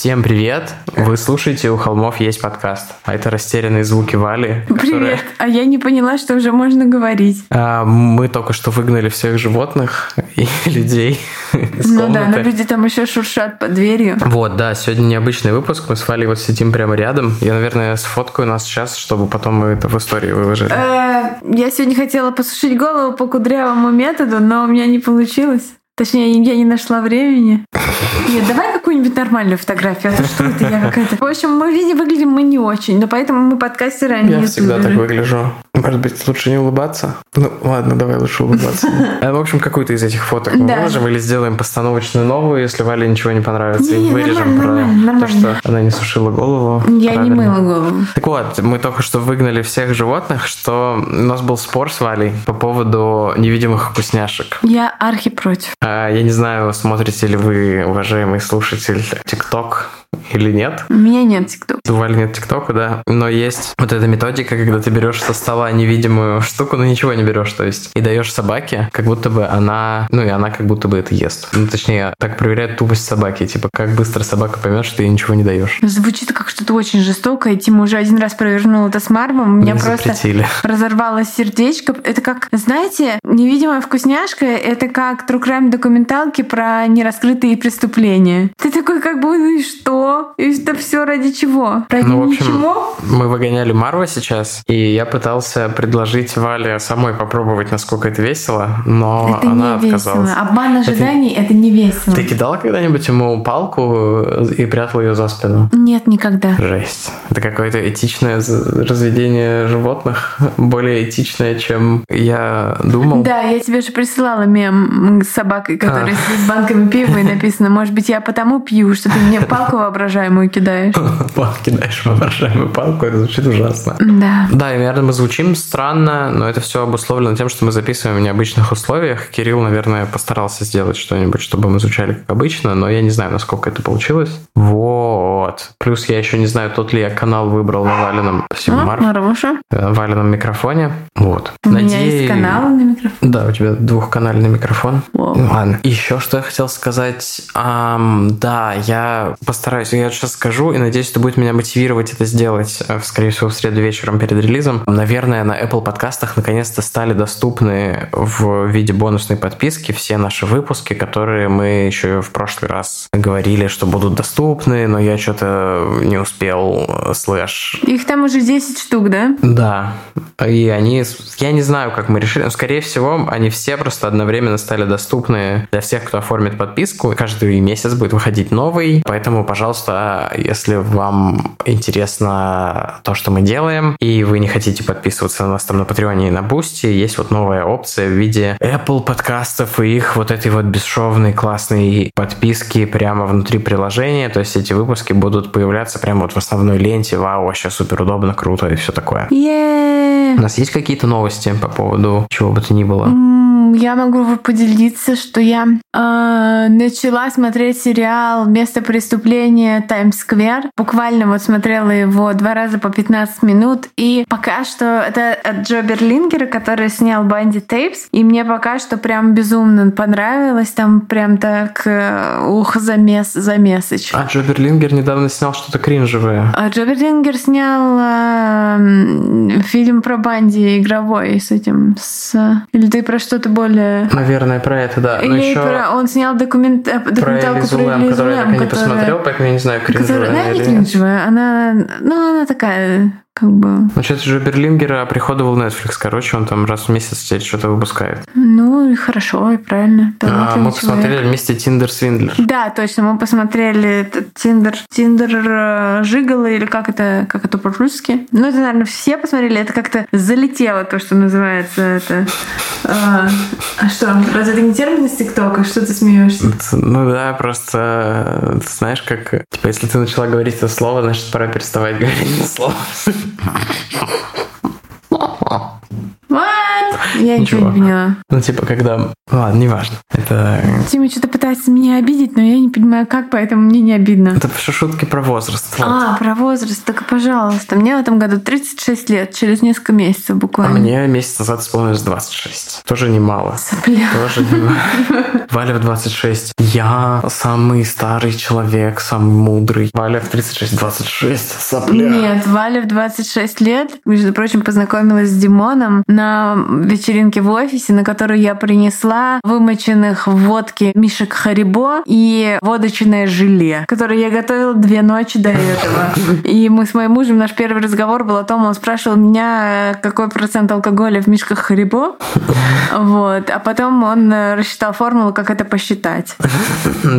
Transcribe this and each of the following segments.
Всем привет! Вы слушаете «У холмов есть подкаст». А это растерянные звуки Вали. Которые... Привет! А я не поняла, что уже можно говорить. А, мы только что выгнали всех животных и людей из Ну да, но люди там еще шуршат под дверью. Вот, да, сегодня необычный выпуск. Мы с Валей вот сидим прямо рядом. Я, наверное, сфоткаю нас сейчас, чтобы потом мы это в истории выложили. Э, я сегодня хотела посушить голову по кудрявому методу, но у меня не получилось. Точнее, я не нашла времени. Нет, давай какую-нибудь нормальную фотографию, а то что это я какая-то... В общем, мы видим, выглядим мы не очень, но поэтому мы подкастеры, а не Я всегда так выгляжу. Может быть, лучше не улыбаться? Ну, ладно, давай лучше улыбаться. А, в общем, какую-то из этих фоток мы выложим или сделаем постановочную новую, если Вале ничего не понравится, и вырежем про то, что она не сушила голову. Я не мыла голову. Так вот, мы только что выгнали всех животных, что у нас был спор с Валей по поводу невидимых вкусняшек. Я архи против. А, я не знаю, смотрите ли вы, уважаемый слушатель, ТикТок или нет? У меня нет ТикТока. У Вали нет ТикТока, да. Но есть вот эта методика, когда ты берешь со стола невидимую штуку, но ничего не берешь, то есть, и даешь собаке, как будто бы она, ну и она как будто бы это ест. Ну, точнее, так проверяет тупость собаки, типа, как быстро собака поймет, что ты ей ничего не даешь. Звучит как что-то очень жестокое. Тима уже один раз провернул это с Марвом, у меня не просто запретили. разорвалось сердечко. Это как, знаете, невидимая вкусняшка, это как true crime документалки про нераскрытые преступления. Ты такой как бы, ну и что? И это все ради чего? Ради ну, в общем, ничего? Мы выгоняли Марва сейчас, и я пытался предложить Вале самой попробовать, насколько это весело, но это она не отказалась. Весело. Обман ожиданий это... это не весело. Ты кидала когда-нибудь ему палку и прятала ее за спину? Нет, никогда. Жесть. Это какое-то этичное разведение животных, более этичное, чем я думал. Да, я тебе же присылала мем с собакой, которая а. с банками пива и написано, может быть, я потому пью, что ты мне палку воображаемую кидаешь. Кидаешь воображаемую палку, это звучит ужасно. Да. Да, и, наверное, мы звучим странно, но это все обусловлено тем, что мы записываем в необычных условиях. Кирилл, наверное, постарался сделать что-нибудь, чтобы мы звучали как обычно, но я не знаю, насколько это получилось. Вот. Плюс я еще не знаю, тот ли я канал выбрал на а, Марк. Хорошо. Э, Валеном микрофоне. Вот. У Надеюсь... меня есть канал на микрофон. Да, у тебя двухканальный микрофон. Wow. Ладно. Еще что я хотел сказать. Um, да, я постараюсь я сейчас скажу, и надеюсь, это будет меня мотивировать это сделать, э, скорее всего, в среду вечером перед релизом. Наверное, на Apple подкастах наконец-то стали доступны в виде бонусной подписки все наши выпуски, которые мы еще в прошлый раз говорили, что будут доступны, но я что-то не успел, э, слэш. Их там уже 10 штук, да? Да. И они, я не знаю, как мы решили, но, скорее всего, они все просто одновременно стали доступны для всех, кто оформит подписку. Каждый месяц будет выходить новый, поэтому, пожалуйста, если вам интересно то, что мы делаем, и вы не хотите подписываться на нас там на Патреоне и на Бусти, есть вот новая опция в виде Apple подкастов и их вот этой вот бесшовной классной подписки прямо внутри приложения. То есть эти выпуски будут появляться прямо вот в основной ленте. Вау, вообще супер удобно, круто и все такое. Yeah. У нас есть какие-то новости по поводу чего бы то ни было? Я могу поделиться, что я э, начала смотреть сериал «Место преступления Таймс-сквер». Буквально вот смотрела его два раза по 15 минут. И пока что это от Джо Берлингера, который снял «Банди Тейпс». И мне пока что прям безумно понравилось. Там прям так э, ух, замес, замесыч. А Джо Берлингер недавно снял что-то кринжевое. А Джо Берлингер снял э, фильм про Банди игровой с этим. С... Или ты про что-то более... Наверное, про это, да. Или Но еще... про... он снял документ... Э, документалку про Элизу Лэм, которую я так и не посмотрел, поэтому я не знаю, кринжевая которая... она или не кринжевая, она... Ну, она такая как бы... Ну, что-то же Берлингера приходовал Netflix, короче, он там раз в месяц теперь что-то выпускает. Ну, и хорошо, и правильно. А, мы человек. посмотрели вместе Тиндер Свиндлер. Да, точно, мы посмотрели Тиндер, Тиндер э, Жигало, или как это, как это по-русски. Ну, это, наверное, все посмотрели, это как-то залетело, то, что называется это. А а что, разве это не термин из ТикТока? Что ты смеешься? Ну да, просто э, ты знаешь, как... Типа, если ты начала говорить это слово, значит, пора переставать говорить это слово. What? Я ничего не поняла. Ну, типа, когда... Ладно, неважно. Это... Тима что-то пытается меня обидеть, но я не понимаю, как, поэтому мне не обидно. Это шутки про возраст. вот. А, про возраст, так пожалуйста. Мне в этом году 36 лет, через несколько месяцев А буквально. мне месяц назад исполнилось 26. Тоже немало. Сопля. Тоже немало. Валя в 26. Я самый старый человек, самый мудрый. Валя в 36. 26. Сопля. Нет, Валя в 26 лет, между прочим, познакомилась с Димоном на вечеринке в офисе, на которую я принесла вымоченных в водке мишек Харибо и водочное желе, которое я готовила две ночи до этого. И мы с моим мужем, наш первый разговор был о том, он спрашивал меня, какой процент алкоголя в мишках Харибо. Вот. А потом он э, рассчитал формулу, как это посчитать.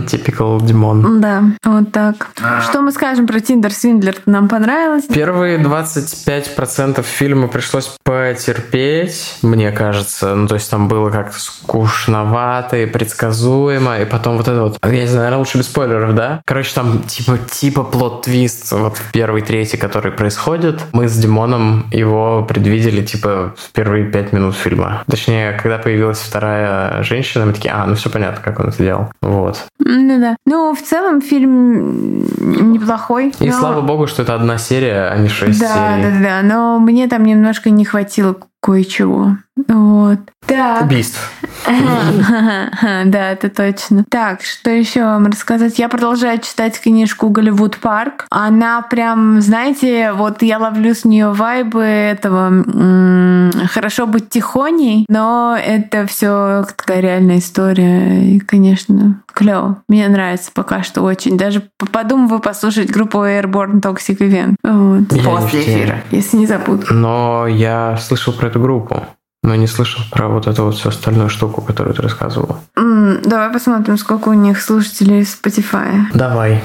Типикал Димон. Да, вот так. Что мы скажем про Тиндер Свиндлер? Нам понравилось? Первые 25% фильма пришлось потерпеть, мне кажется. Ну, то есть там было как-то скучновато и предсказуемо. И потом вот это вот... Я не знаю, наверное, лучше без спойлеров, да? Короче, там типа, типа плод-твист вот в первый, третий, который происходит. Мы с Димоном его предвидели типа в первые пять минут фильма. Точнее, когда появилась вторая женщина, мы такие, а, ну все понятно, как он это делал. Вот. Ну да. Ну, в целом фильм неплохой. И но- слава богу, что это одна серия, а не шесть Да, серий. да, да. Но мне там немножко не хватило кое-чего. Вот. Так. Убийств. Да, это точно. Так, что еще вам рассказать? Я продолжаю читать книжку Голливуд Парк. Она прям, знаете, вот я ловлю с нее вайбы этого хорошо быть тихоней, но это все такая реальная история. И, конечно, клево. Мне нравится пока что очень. Даже подумываю послушать группу Airborne Toxic Event. Вот. После эфира, если не забуду. Но я слышал про эту группу, но не слышал про вот эту вот всю остальную штуку, которую ты рассказывала. М, Давай посмотрим, сколько у них слушателей в Spotify. Давай.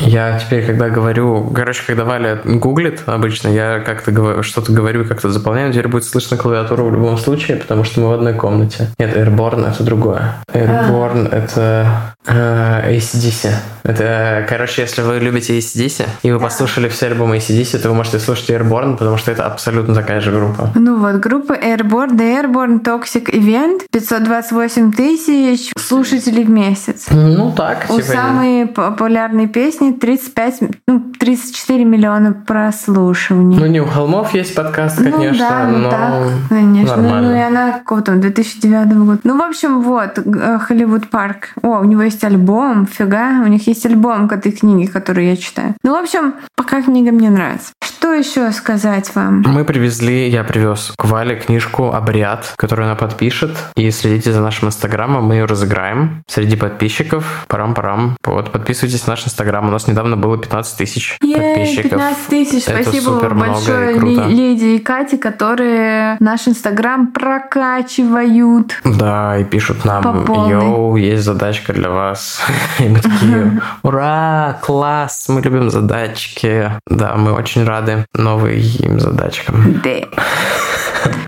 Я теперь, когда говорю, короче, когда Валя гуглит обычно, я как-то что-то говорю, как-то заполняю, теперь будет слышно клавиатуру в любом случае, потому что мы в одной комнате. Нет, Airborne это другое. Airborne это э, ACDC. Это, короче, если вы любите ACDC, и вы послушали все альбомы ACDC, то вы можете слушать Airborne, потому что это абсолютно такая же группа. Ну вот, группа Airborne, The Airborne Toxic Event, 528 тысяч слушателей в месяц. Ну так, У типа, самой популярной песни 35, ну, 34 миллиона прослушиваний. Ну, не у холмов есть подкаст, конечно, ну да, ну но так, конечно. Ну, нормально. ну и она какого там 2009 года. Ну, в общем, вот, э, Холливуд Парк. О, у него есть альбом, фига, у них есть альбом к этой книге, которую я читаю. Ну, в общем, пока книга мне нравится. Что еще сказать вам? Мы привезли, я привез к Вале книжку «Обряд», которую она подпишет. И следите за нашим инстаграмом, мы ее разыграем среди подписчиков. Парам-парам. Вот, подписывайтесь на наш инстаграм. У нас недавно было 15 тысяч подписчиков. 15 тысяч. Это Спасибо супер вам и большое. Ли- Леди и Кате, которые наш инстаграм прокачивают. Да, и пишут нам, йоу, есть задачка для вас. И мы такие, ура, класс, мы любим задачки. Да, мы очень рады новым задачкам. Да.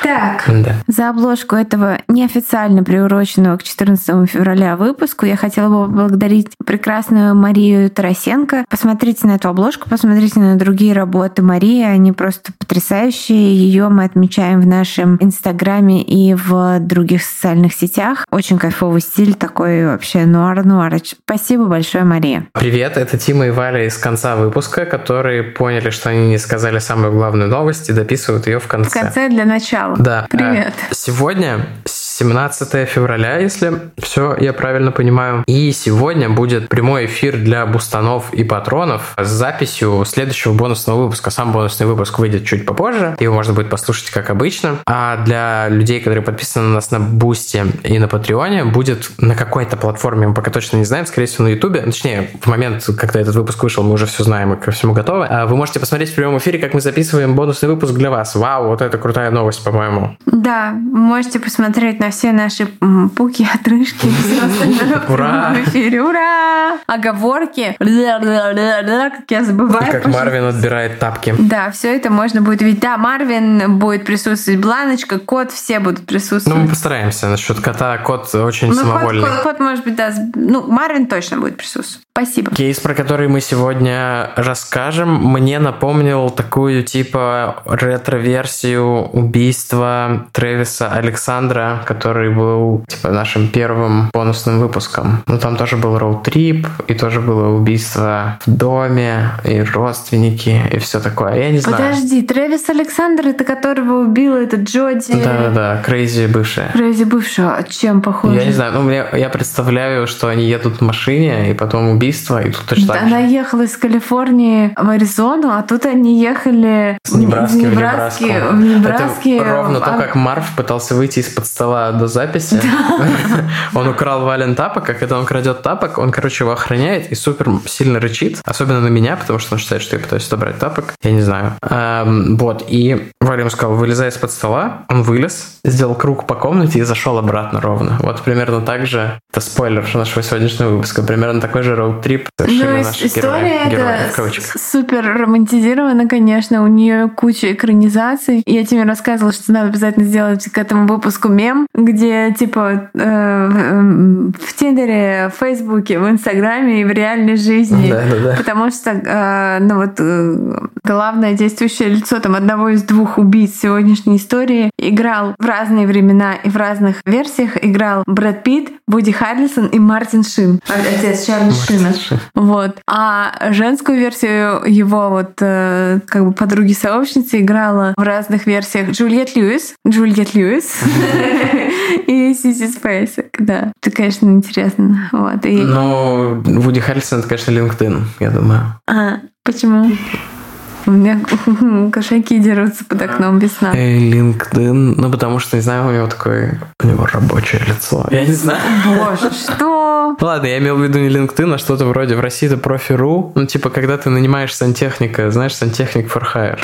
Так, Да. за обложку этого неофициально приуроченного к 14 февраля выпуску я хотела бы поблагодарить прекрасную Марию Тарасенко. Посмотрите на эту обложку, посмотрите на другие работы Марии, они просто потрясающие. Ее мы отмечаем в нашем инстаграме и в других социальных сетях. Очень кайфовый стиль, такой вообще нуар-нуар. Спасибо большое, Мария. Привет, это Тима и Валя из конца выпуска, которые поняли, что они не сказали самую главную новость и дописывают ее в конце. В конце для начала. Да. Привет. Э, Сегодня, 17 февраля, если все я правильно понимаю. И сегодня будет прямой эфир для бустанов и патронов с записью следующего бонусного выпуска. Сам бонусный выпуск выйдет чуть попозже. Его можно будет послушать как обычно. А для людей, которые подписаны на нас на Бусти и на Патреоне, будет на какой-то платформе, мы пока точно не знаем, скорее всего, на Ютубе. Точнее, в момент, когда этот выпуск вышел, мы уже все знаем и ко всему готовы. А вы можете посмотреть в прямом эфире, как мы записываем бонусный выпуск для вас. Вау, вот это крутая новость, по-моему. Да, можете посмотреть на все наши пуки, отрыжки. Ура! В эфире. Ура! Оговорки. Как я забываю. Как Марвин отбирает тапки. Да, все это можно будет видеть. Да, Марвин будет присутствовать, Бланочка, кот, все будут присутствовать. Ну, мы постараемся. Насчет кота кот очень ну, самовольный. Кот, кот, кот, может быть, да. Ну, Марвин точно будет присутствовать. Спасибо. Кейс, про который мы сегодня расскажем, мне напомнил такую типа ретро-версию убийства Трэвиса Александра, который был типа нашим первым бонусным выпуском. Ну там тоже был роуд-трип, и тоже было убийство в доме, и родственники, и все такое. Я не знаю. Подожди, Трэвис Александр, это которого убил этот Джоди? Да-да-да, Crazy бывшая. Crazy бывшая, а чем похоже? Я не знаю, ну мне, я представляю, что они едут в машине, и потом убийство, и тут точно так Она же. ехала из Калифорнии в Аризону, а тут они ехали с Небраски, в Небраске. В Небраске. Это ровно то, а как Марв пытался выйти из-под стола до записи. Он украл Валин тапок, а когда он крадет тапок, он, короче, его охраняет и супер сильно рычит, особенно на меня, потому что он считает, что я пытаюсь отобрать тапок. Я не знаю. Вот, и Валим сказал, вылезай из-под стола. Он вылез, сделал круг по комнате и зашел обратно ровно. Вот примерно так же, это спойлер нашего сегодняшнего выпуска, примерно такой же роуд-трип совершили ну, наши история герои, это супер романтизирована, конечно, у нее куча экранизаций. Я тебе рассказывала, что надо обязательно сделать к этому выпуску мем, где типа э, в Тиндере, в Фейсбуке, в Инстаграме и в реальной жизни. Да, да, да. Потому что э, ну вот э, главное действующее лицо там одного из двух убийц сегодняшней истории играл в разные времена и в разных версиях играл Брэд Питт, Вуди Харрисон и Мартин Шин, отец Чарли Шина. Вот. А женскую версию его вот э, как бы подруги-сообщницы играла в разных версиях Джульет Льюис, Джульет Льюис и Сиси Спейсик, да. Это, конечно, интересно. Вот. И... Ну, Вуди Харрисон, это, конечно, LinkedIn, я думаю. А, почему? У меня кошаки дерутся под окном весна. LinkedIn, ну потому что, не знаю, у него такое, у него рабочее лицо. Я не знаю. Боже, что? Ладно, я имел в виду не LinkedIn, а что-то вроде в России это профи.ру. Ну, типа, когда ты нанимаешь сантехника, знаешь, сантехник for hire.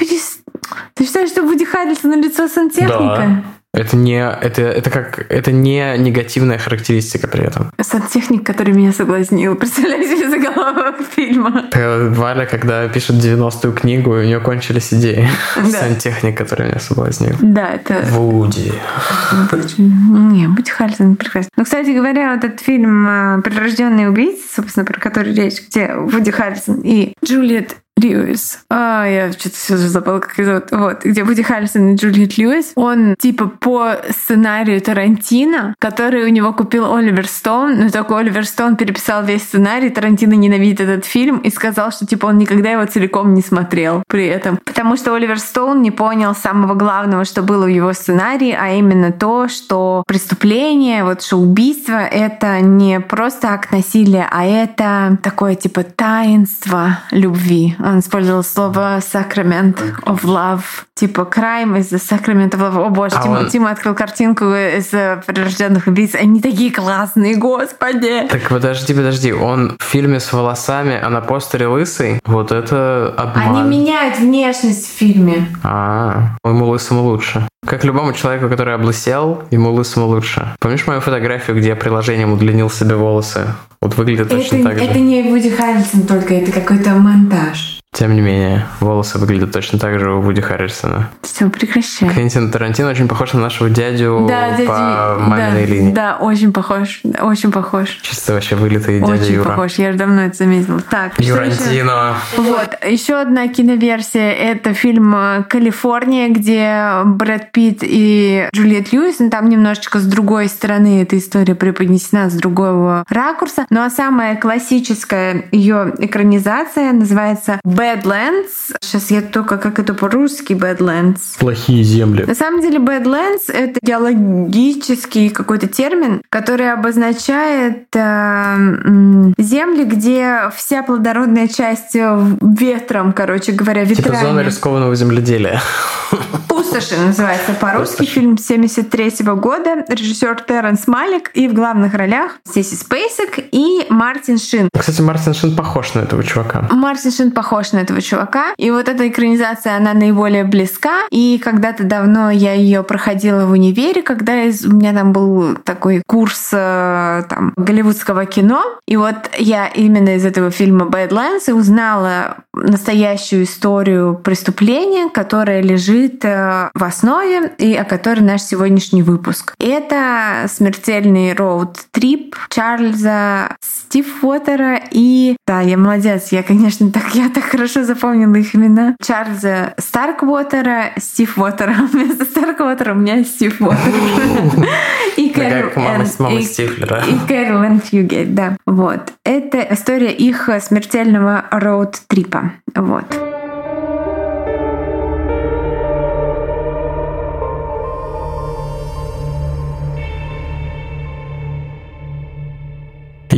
Ты считаешь, что Вуди Харрельсон лицо сантехника? Да. Это не, это, это как, это не негативная характеристика при этом. Сантехник, который меня соблазнил. Представляю себе заголовок фильма. Это Валя, когда пишет 90-ю книгу, у нее кончились идеи. Да. Сантехник, который меня соблазнил. Да, это... Вуди. Не, Вуди Харрельсон прекрасно. Ну, кстати говоря, вот этот фильм «Прирожденный убийца», собственно, про который речь, где Вуди Харрисон и Джулиет Льюис. А, я что-то все забыла, как зовут. Вот, где Вуди Харрисон и Джулиет Льюис. Он типа по сценарию Тарантино, который у него купил Оливер Стоун, но только Оливер Стоун переписал весь сценарий. Тарантино ненавидит этот фильм и сказал, что типа он никогда его целиком не смотрел при этом. Потому что Оливер Стоун не понял самого главного, что было в его сценарии, а именно то, что преступление, вот что убийство — это не просто акт насилия, а это такое типа таинство любви он использовал слово sacrament of love. Типа crime is the sacrament of love. О боже, а Тима, он... Тима открыл картинку из прирожденных убийц. Они такие классные, господи. Так подожди, подожди. Он в фильме с волосами, а на постере лысый? Вот это обман. Они меняют внешность в фильме. А, ему лысому лучше. Как любому человеку, который облысел, ему лысому лучше. Помнишь мою фотографию, где я приложением удлинил себе волосы? Вот выглядит точно это, так же. Это не Вуди Харрельсон только, это какой-то монтаж. Тем не менее, волосы выглядят точно так же у Вуди Харрельсона. Все, прекращай. Квентин Тарантино очень похож на нашего дядю да, дяди, по маминой да, линии. Да, очень похож. Очень похож. Чисто вообще вылитый дядя очень Юра. Очень похож, я же давно это заметила. Так, Юрантино. Вот, еще одна киноверсия — это фильм «Калифорния», где Брэд Питт и Джульет Льюис, ну, там немножечко с другой стороны эта история преподнесена, с другого ракурса. Ну а самая классическая ее экранизация называется «Бэд Badlands. Сейчас я только как это по-русски Badlands. Плохие земли. На самом деле Badlands — это геологический какой-то термин, который обозначает э, земли, где вся плодородная часть ветром, короче говоря, ветрами. Типа зона рискованного земледелия. «Пустоши» называется по-русски. Фильм 73 -го года. Режиссер Терренс Малик. И в главных ролях Сиси Спейсек и Мартин Шин. Кстати, Мартин Шин похож на этого чувака. Мартин Шин похож на этого чувака. И вот эта экранизация, она наиболее близка. И когда-то давно я ее проходила в универе, когда у меня там был такой курс э, там, голливудского кино. И вот я именно из этого фильма Badlands и узнала настоящую историю преступления, которое лежит э, в основе и о которой наш сегодняшний выпуск. Это смертельный роуд-трип Чарльза Стиввотера и... Да, я молодец, я, конечно, так, я так хорошо запомнила их имена. Чарльза Старквотера, Стив Уотера. Вместо Старквотера у меня Стив Уотер. И Кэрол Энн Фьюгейт, да. Вот. Это история их смертельного роуд-трипа. Вот.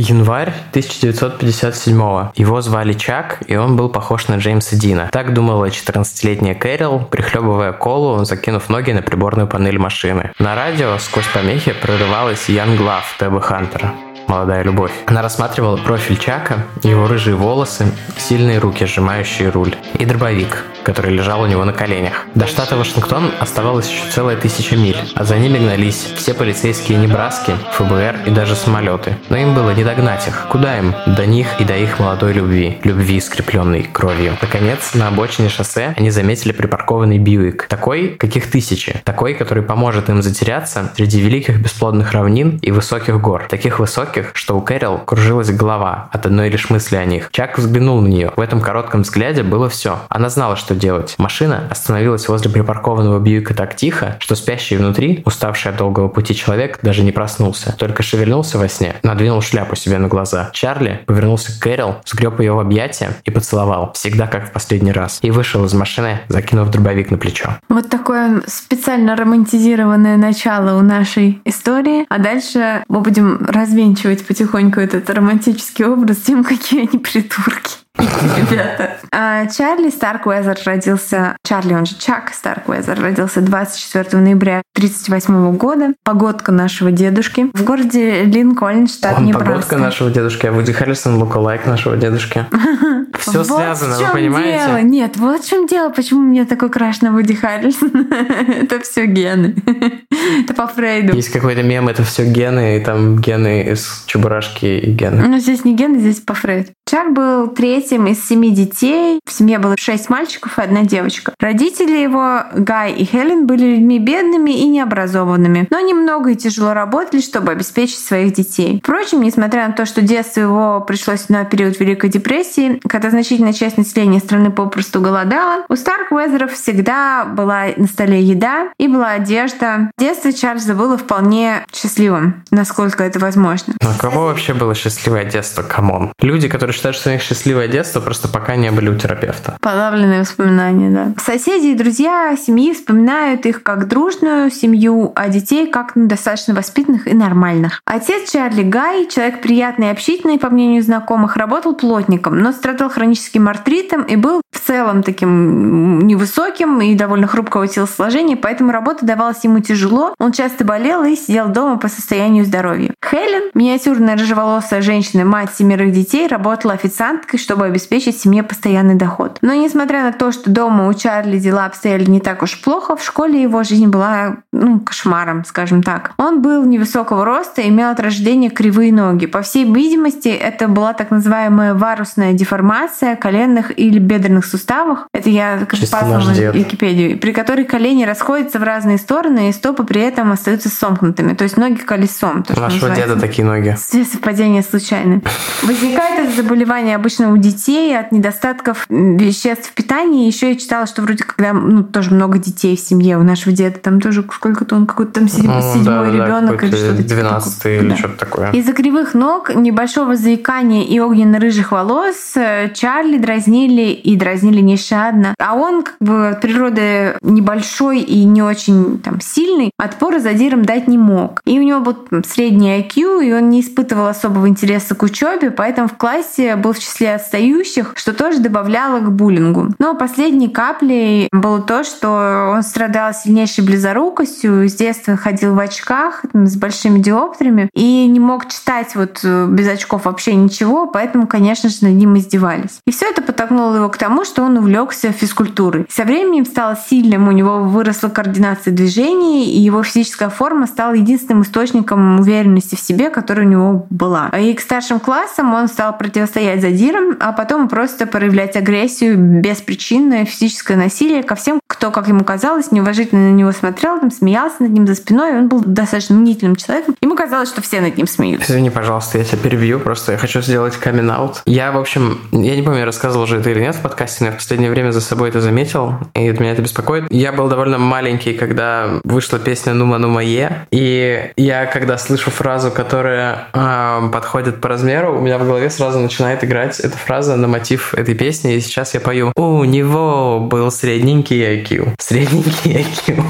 Январь 1957 -го. Его звали Чак, и он был похож на Джеймса Дина. Так думала 14-летняя Кэрил, прихлебывая колу, закинув ноги на приборную панель машины. На радио сквозь помехи прорывалась Ян Глав Тэба Хантера молодая любовь. Она рассматривала профиль Чака, его рыжие волосы, сильные руки, сжимающие руль, и дробовик, который лежал у него на коленях. До штата Вашингтон оставалось еще целая тысяча миль, а за ними гнались все полицейские Небраски, ФБР и даже самолеты. Но им было не догнать их. Куда им? До них и до их молодой любви. Любви, скрепленной кровью. Наконец, на обочине шоссе они заметили припаркованный Бьюик. Такой, каких тысячи. Такой, который поможет им затеряться среди великих бесплодных равнин и высоких гор. Таких высоких, что у Кэрил кружилась голова от одной лишь мысли о них. Чак взглянул на нее. В этом коротком взгляде было все. Она знала, что что делать. Машина остановилась возле припаркованного Бьюика так тихо, что спящий внутри, уставший от долгого пути человек, даже не проснулся. Только шевельнулся во сне, надвинул шляпу себе на глаза. Чарли повернулся к Кэрил, сгреб ее в объятия и поцеловал, всегда как в последний раз, и вышел из машины, закинув дробовик на плечо. Вот такое специально романтизированное начало у нашей истории, а дальше мы будем развенчивать потихоньку этот романтический образ тем, какие они придурки. Ребята. А, Чарли Старквезер родился... Чарли, он же Чак Старквезер, родился 24 ноября 1938 года. Погодка нашего дедушки в городе Линкольн, штат он Небраска. погодка нашего дедушки, а Вуди Харрисон лукалайк нашего дедушки. Все связано, вы понимаете? Дело. Нет, вот в чем дело, почему у меня такой краш на Вуди Харрисон. это все гены. это по Фрейду. Есть какой-то мем, это все гены, и там гены из Чебурашки и гены. Ну, здесь не гены, здесь по Фрейду. Чак был третьим из семи детей. В семье было шесть мальчиков и одна девочка. Родители его, Гай и Хелен, были людьми бедными и необразованными, но немного и тяжело работали, чтобы обеспечить своих детей. Впрочем, несмотря на то, что детство его пришлось на период Великой депрессии, когда значительная часть населения страны попросту голодала, у Старк Уэзеров всегда была на столе еда и была одежда. Детство Чарльза было вполне счастливым, насколько это возможно. У кого вообще было счастливое детство? Come on. Люди, которые считают, что у них счастливое детство, просто пока не были у терапевта. Подавленные воспоминания, да. Соседи и друзья семьи вспоминают их как дружную семью, а детей как достаточно воспитанных и нормальных. Отец Чарли Гай, человек приятный и общительный, по мнению знакомых, работал плотником, но страдал хроническим артритом и был в целом таким невысоким и довольно хрупкого телосложения, поэтому работа давалась ему тяжело. Он часто болел и сидел дома по состоянию здоровья. Хелен, миниатюрная рыжеволосая женщина, мать семерых детей, работала работала официанткой, чтобы обеспечить семье постоянный доход. Но несмотря на то, что дома у Чарли дела обстояли не так уж плохо, в школе его жизнь была ну, кошмаром, скажем так. Он был невысокого роста и имел от рождения кривые ноги. По всей видимости, это была так называемая варусная деформация коленных или бедренных суставов. Это я пасла на Википедию. При которой колени расходятся в разные стороны, и стопы при этом остаются сомкнутыми. То есть ноги колесом. То, нашего деда такие ноги. Совпадение случайно. Возникает это заболевание заболевания обычно у детей от недостатков веществ в питании. Еще я читала, что вроде когда ну, тоже много детей в семье у нашего деда, там тоже сколько-то он какой-то там седьмой, ну, седьмой да, ребенок да, или что-то. 12 типа или да. что-то такое. Из-за кривых ног, небольшого заикания и огненно-рыжих волос э, Чарли дразнили и дразнили нещадно. А он как бы от природы небольшой и не очень там сильный, отпора задиром дать не мог. И у него был средний IQ, и он не испытывал особого интереса к учебе, поэтому в классе был в числе отстающих, что тоже добавляло к буллингу. Но последней каплей было то, что он страдал сильнейшей близорукостью, с детства ходил в очках с большими диоптрами и не мог читать вот э, без очков вообще ничего, поэтому, конечно же, над ним издевались. И все это подтолкнуло его к тому, что он увлекся физкультурой. Со временем стал сильным, у него выросла координация движений, и его физическая форма стала единственным источником уверенности в себе, которая у него была. И к старшим классам он стал противостоять задирам, а потом просто проявлять агрессию, беспричинное физическое насилие ко всем, кто, как ему казалось, неуважительно на него смотрел, там, смеялся над ним за спиной. Он был достаточно мнительным человеком. Ему казалось, что все над ним смеются. Извини, пожалуйста, я тебя перебью, просто я хочу сделать камин -аут. Я, в общем, я не помню, я рассказывал же это или нет в подкасте, но я в последнее время за собой это заметил, и меня это беспокоит. Я был довольно маленький, когда вышла песня «Нума Нума Е», и я, когда слышу фразу, которая э, подходит по размеру, у меня в голове сразу начинает играть эта фраза на мотив этой песни, и сейчас я пою «У него был средненький IQ». Средненький IQ.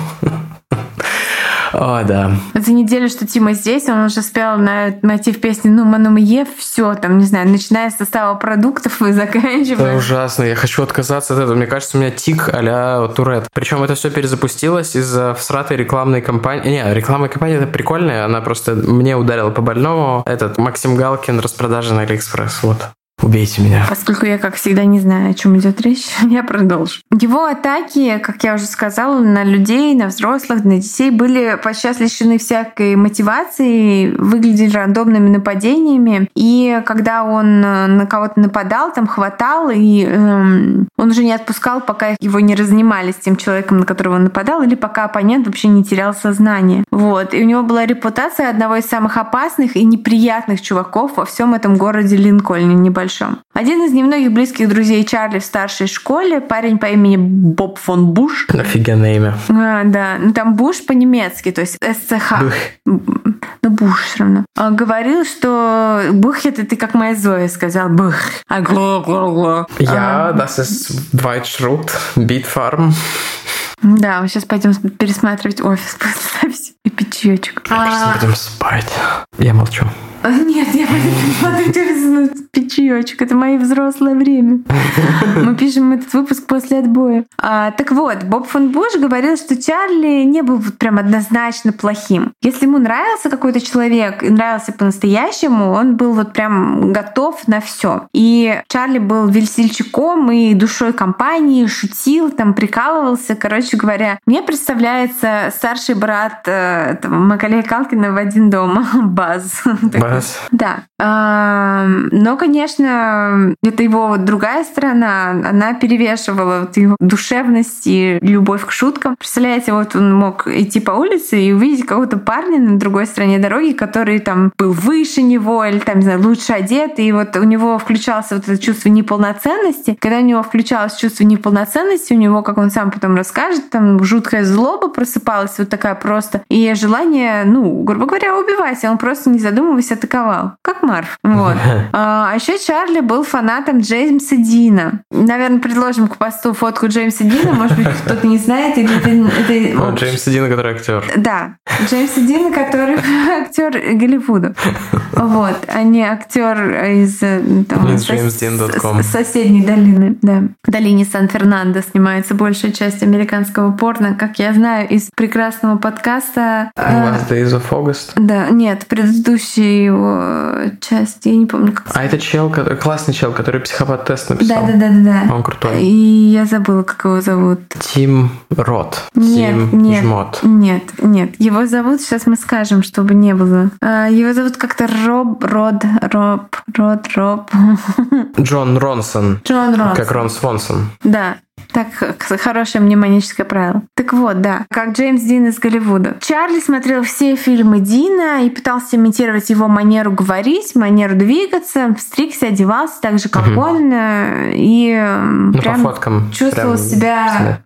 О, да. За неделю, что Тима здесь, он уже спел на мотив песни «Nu mă, nu mă iei», все там, не знаю, начиная с состава продуктов и заканчивая. Это ужасно, я хочу отказаться от этого. Мне кажется, у меня тик а-ля Турет. Причем это все перезапустилось из-за всратой рекламной кампании. Не, рекламная кампания это прикольная, она просто мне ударила по больному. Этот Максим Галкин распродажи на Алиэкспресс, вот. Убейте меня. Поскольку я, как всегда, не знаю, о чем идет речь, я продолжу. Его атаки, как я уже сказала, на людей, на взрослых, на детей были подчас лишены всякой мотивации, выглядели рандомными нападениями. И когда он э, на кого-то нападал, там хватал, и эм, он уже не отпускал, пока его не разнимали с тем человеком, на которого он нападал, или пока оппонент вообще не терял сознание. Вот. И у него была репутация одного из самых опасных и неприятных чуваков во всем этом городе Линкольне небольшом большом. Один из немногих близких друзей Чарли в старшей школе, парень по имени Боб фон Буш. Офигенное имя. А, да, ну там Буш по-немецки, то есть СЦХ. Ну, Буш все равно. А, говорил, что Бух это ты как моя Зоя сказал. Бух. А гло, гло, гло. А. das ist Weitschrut, Beatfarm. Да, мы сейчас пойдем пересматривать офис после записи и пить чаечек. А... Будем спать. Я молчу. Нет, я буду пить чаечек. Это мое взрослое время. Мы пишем этот выпуск после отбоя. А, так вот, Боб фон Буш говорил, что Чарли не был вот прям однозначно плохим. Если ему нравился какой-то человек и нравился по-настоящему, он был вот прям готов на все. И Чарли был весельчаком и душой компании, шутил, там прикалывался. Короче говоря, мне представляется старший брат э, Макалея Калкина в один дом, Баз. Раз. Да. Но, конечно, это его вот другая сторона, она перевешивала вот его душевность и любовь к шуткам. Представляете, вот он мог идти по улице и увидеть какого-то парня на другой стороне дороги, который там был выше него или там, не знаю, лучше одет, и вот у него включался вот это чувство неполноценности. Когда у него включалось чувство неполноценности, у него, как он сам потом расскажет, там жуткая злоба просыпалась вот такая просто, и желание, ну, грубо говоря, убивать, он просто не задумываясь атаковал, как Марф. Вот. А, а еще Чарли был фанатом Джеймса Дина. Наверное, предложим к посту фотку Джеймса Дина, может быть, кто-то не знает. Или это, это... Ну, Джеймса Дина, который актер. Да, Джеймса Дина, который актер Голливуда. Вот, а не актер из там, сос... соседней долины. Да. В долине Сан-Фернандо снимается большая часть американского порно, как я знаю, из прекрасного подкаста. Last Days of August? Да, нет, предыдущий его часть, я не помню, как. А это чел, классный чел, который психопат-тест написал. Да, да, да, да, да. Он крутой. И я забыла, как его зовут. Тим Рот. Нет, Тим нет, Жмот. нет, нет. Его зовут, сейчас мы скажем, чтобы не было. А, его зовут как-то Роб, Род, Роб, Род, Роб. Джон Ронсон. Джон Ронсон. Как Рон Свонсон. Да. Так, хорошее мнемоническое правило. Так вот, да, как Джеймс Дин из Голливуда. Чарли смотрел все фильмы Дина и пытался имитировать его манеру говорить, манеру двигаться, стригся, одевался так же, как угу. он, и ну, прям по фоткам чувствовал прям себя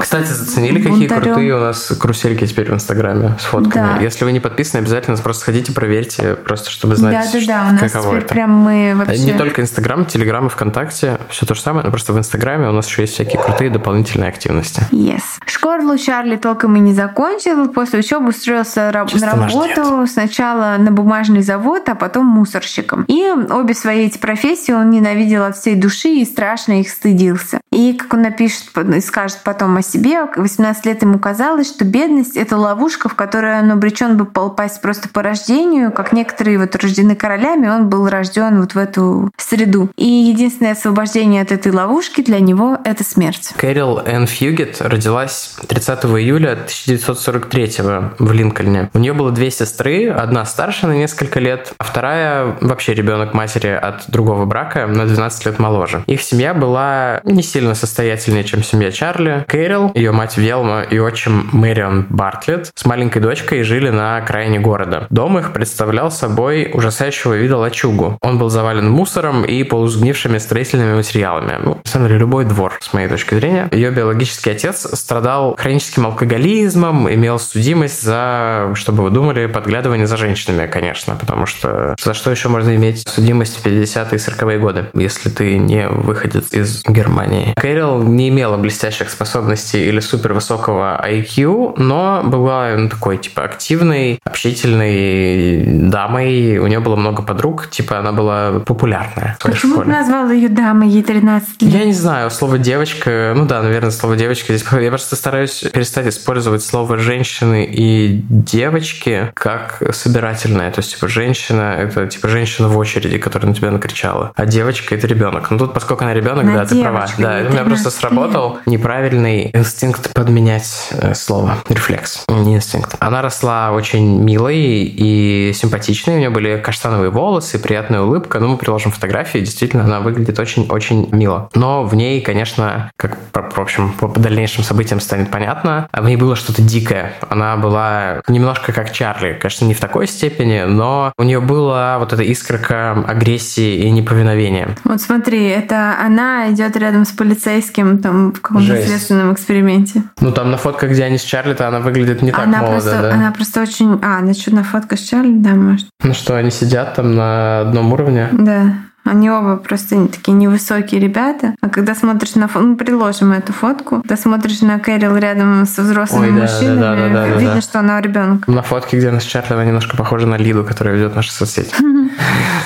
Кстати, заценили, какие бунтарем. крутые у нас карусельки теперь в Инстаграме с фотками? Да. Если вы не подписаны, обязательно просто сходите, проверьте, просто чтобы знать, да, да, да. У нас каково это. прям мы вообще... Не только Инстаграм, Телеграм и ВКонтакте, все то же самое, но просто в Инстаграме у нас еще есть всякие крутые дополнительные активности. Yes. Школу Чарли толком и не закончил, после учебы устроился раб- на работу, сначала на бумажный завод, а потом мусорщиком. И обе свои эти профессии он ненавидел от всей души и страшно их стыдился. И, как он напишет и скажет потом о себе. 18 лет ему казалось, что бедность — это ловушка, в которую он обречен бы попасть просто по рождению, как некоторые вот рождены королями, он был рожден вот в эту среду. И единственное освобождение от этой ловушки для него — это смерть. Кэрил Энн Фьюгет родилась 30 июля 1943 в Линкольне. У нее было две сестры, одна старше на несколько лет, а вторая вообще ребенок матери от другого брака на 12 лет моложе. Их семья была не сильно состоятельнее, чем семья Чарли. Кэрил, ее мать Велма и отчим Мэрион Бартлетт с маленькой дочкой жили на окраине города. Дом их представлял собой ужасающего вида лачугу. Он был завален мусором и полусгнившими строительными материалами. Ну, на самом деле, любой двор, с моей точки зрения. Ее биологический отец страдал хроническим алкоголизмом, имел судимость за, чтобы вы думали, подглядывание за женщинами, конечно, потому что за что еще можно иметь судимость в 50-е и 40-е годы, если ты не выходец из Германии. Кэрил не имела блестящих способностей способности или супер высокого IQ, но была ну, такой, типа, активной, общительной дамой. У нее было много подруг, типа, она была популярная. Почему ты назвал ее дамой, ей 13 лет? Я не знаю, слово девочка, ну да, наверное, слово девочка здесь. Я просто стараюсь перестать использовать слово женщины и девочки как собирательное. То есть, типа, женщина — это, типа, женщина в очереди, которая на тебя накричала. А девочка — это ребенок. Ну тут, поскольку она ребенок, да, ты права. Да, это у меня просто сработал неправильный инстинкт подменять э, слово, рефлекс, не инстинкт. Она росла очень милой и симпатичной, у нее были каштановые волосы, приятная улыбка, ну, мы приложим фотографии, действительно, она выглядит очень-очень мило. Но в ней, конечно, как, в общем, по дальнейшим событиям станет понятно, в ней было что-то дикое. Она была немножко как Чарли, конечно, не в такой степени, но у нее была вот эта искорка агрессии и неповиновения. Вот смотри, это она идет рядом с полицейским там в каком-то следственном эксперименте. Ну, там на фотках, где они с Чарли, то она выглядит не так она молодо, просто, да? Она просто очень... А, насчет на фотка с Чарли, да, может. Ну что, они сидят там на одном уровне? Да. Они оба просто такие невысокие ребята. А когда смотришь на фото, ну, приложим эту фотку, когда смотришь на Кэрил рядом со взрослыми Ой, да, мужчинами, да, да, да, видно, да. что она ребенок. На фотке, где она с Чарли, она немножко похожа на Лиду, которая ведет наши соцсети.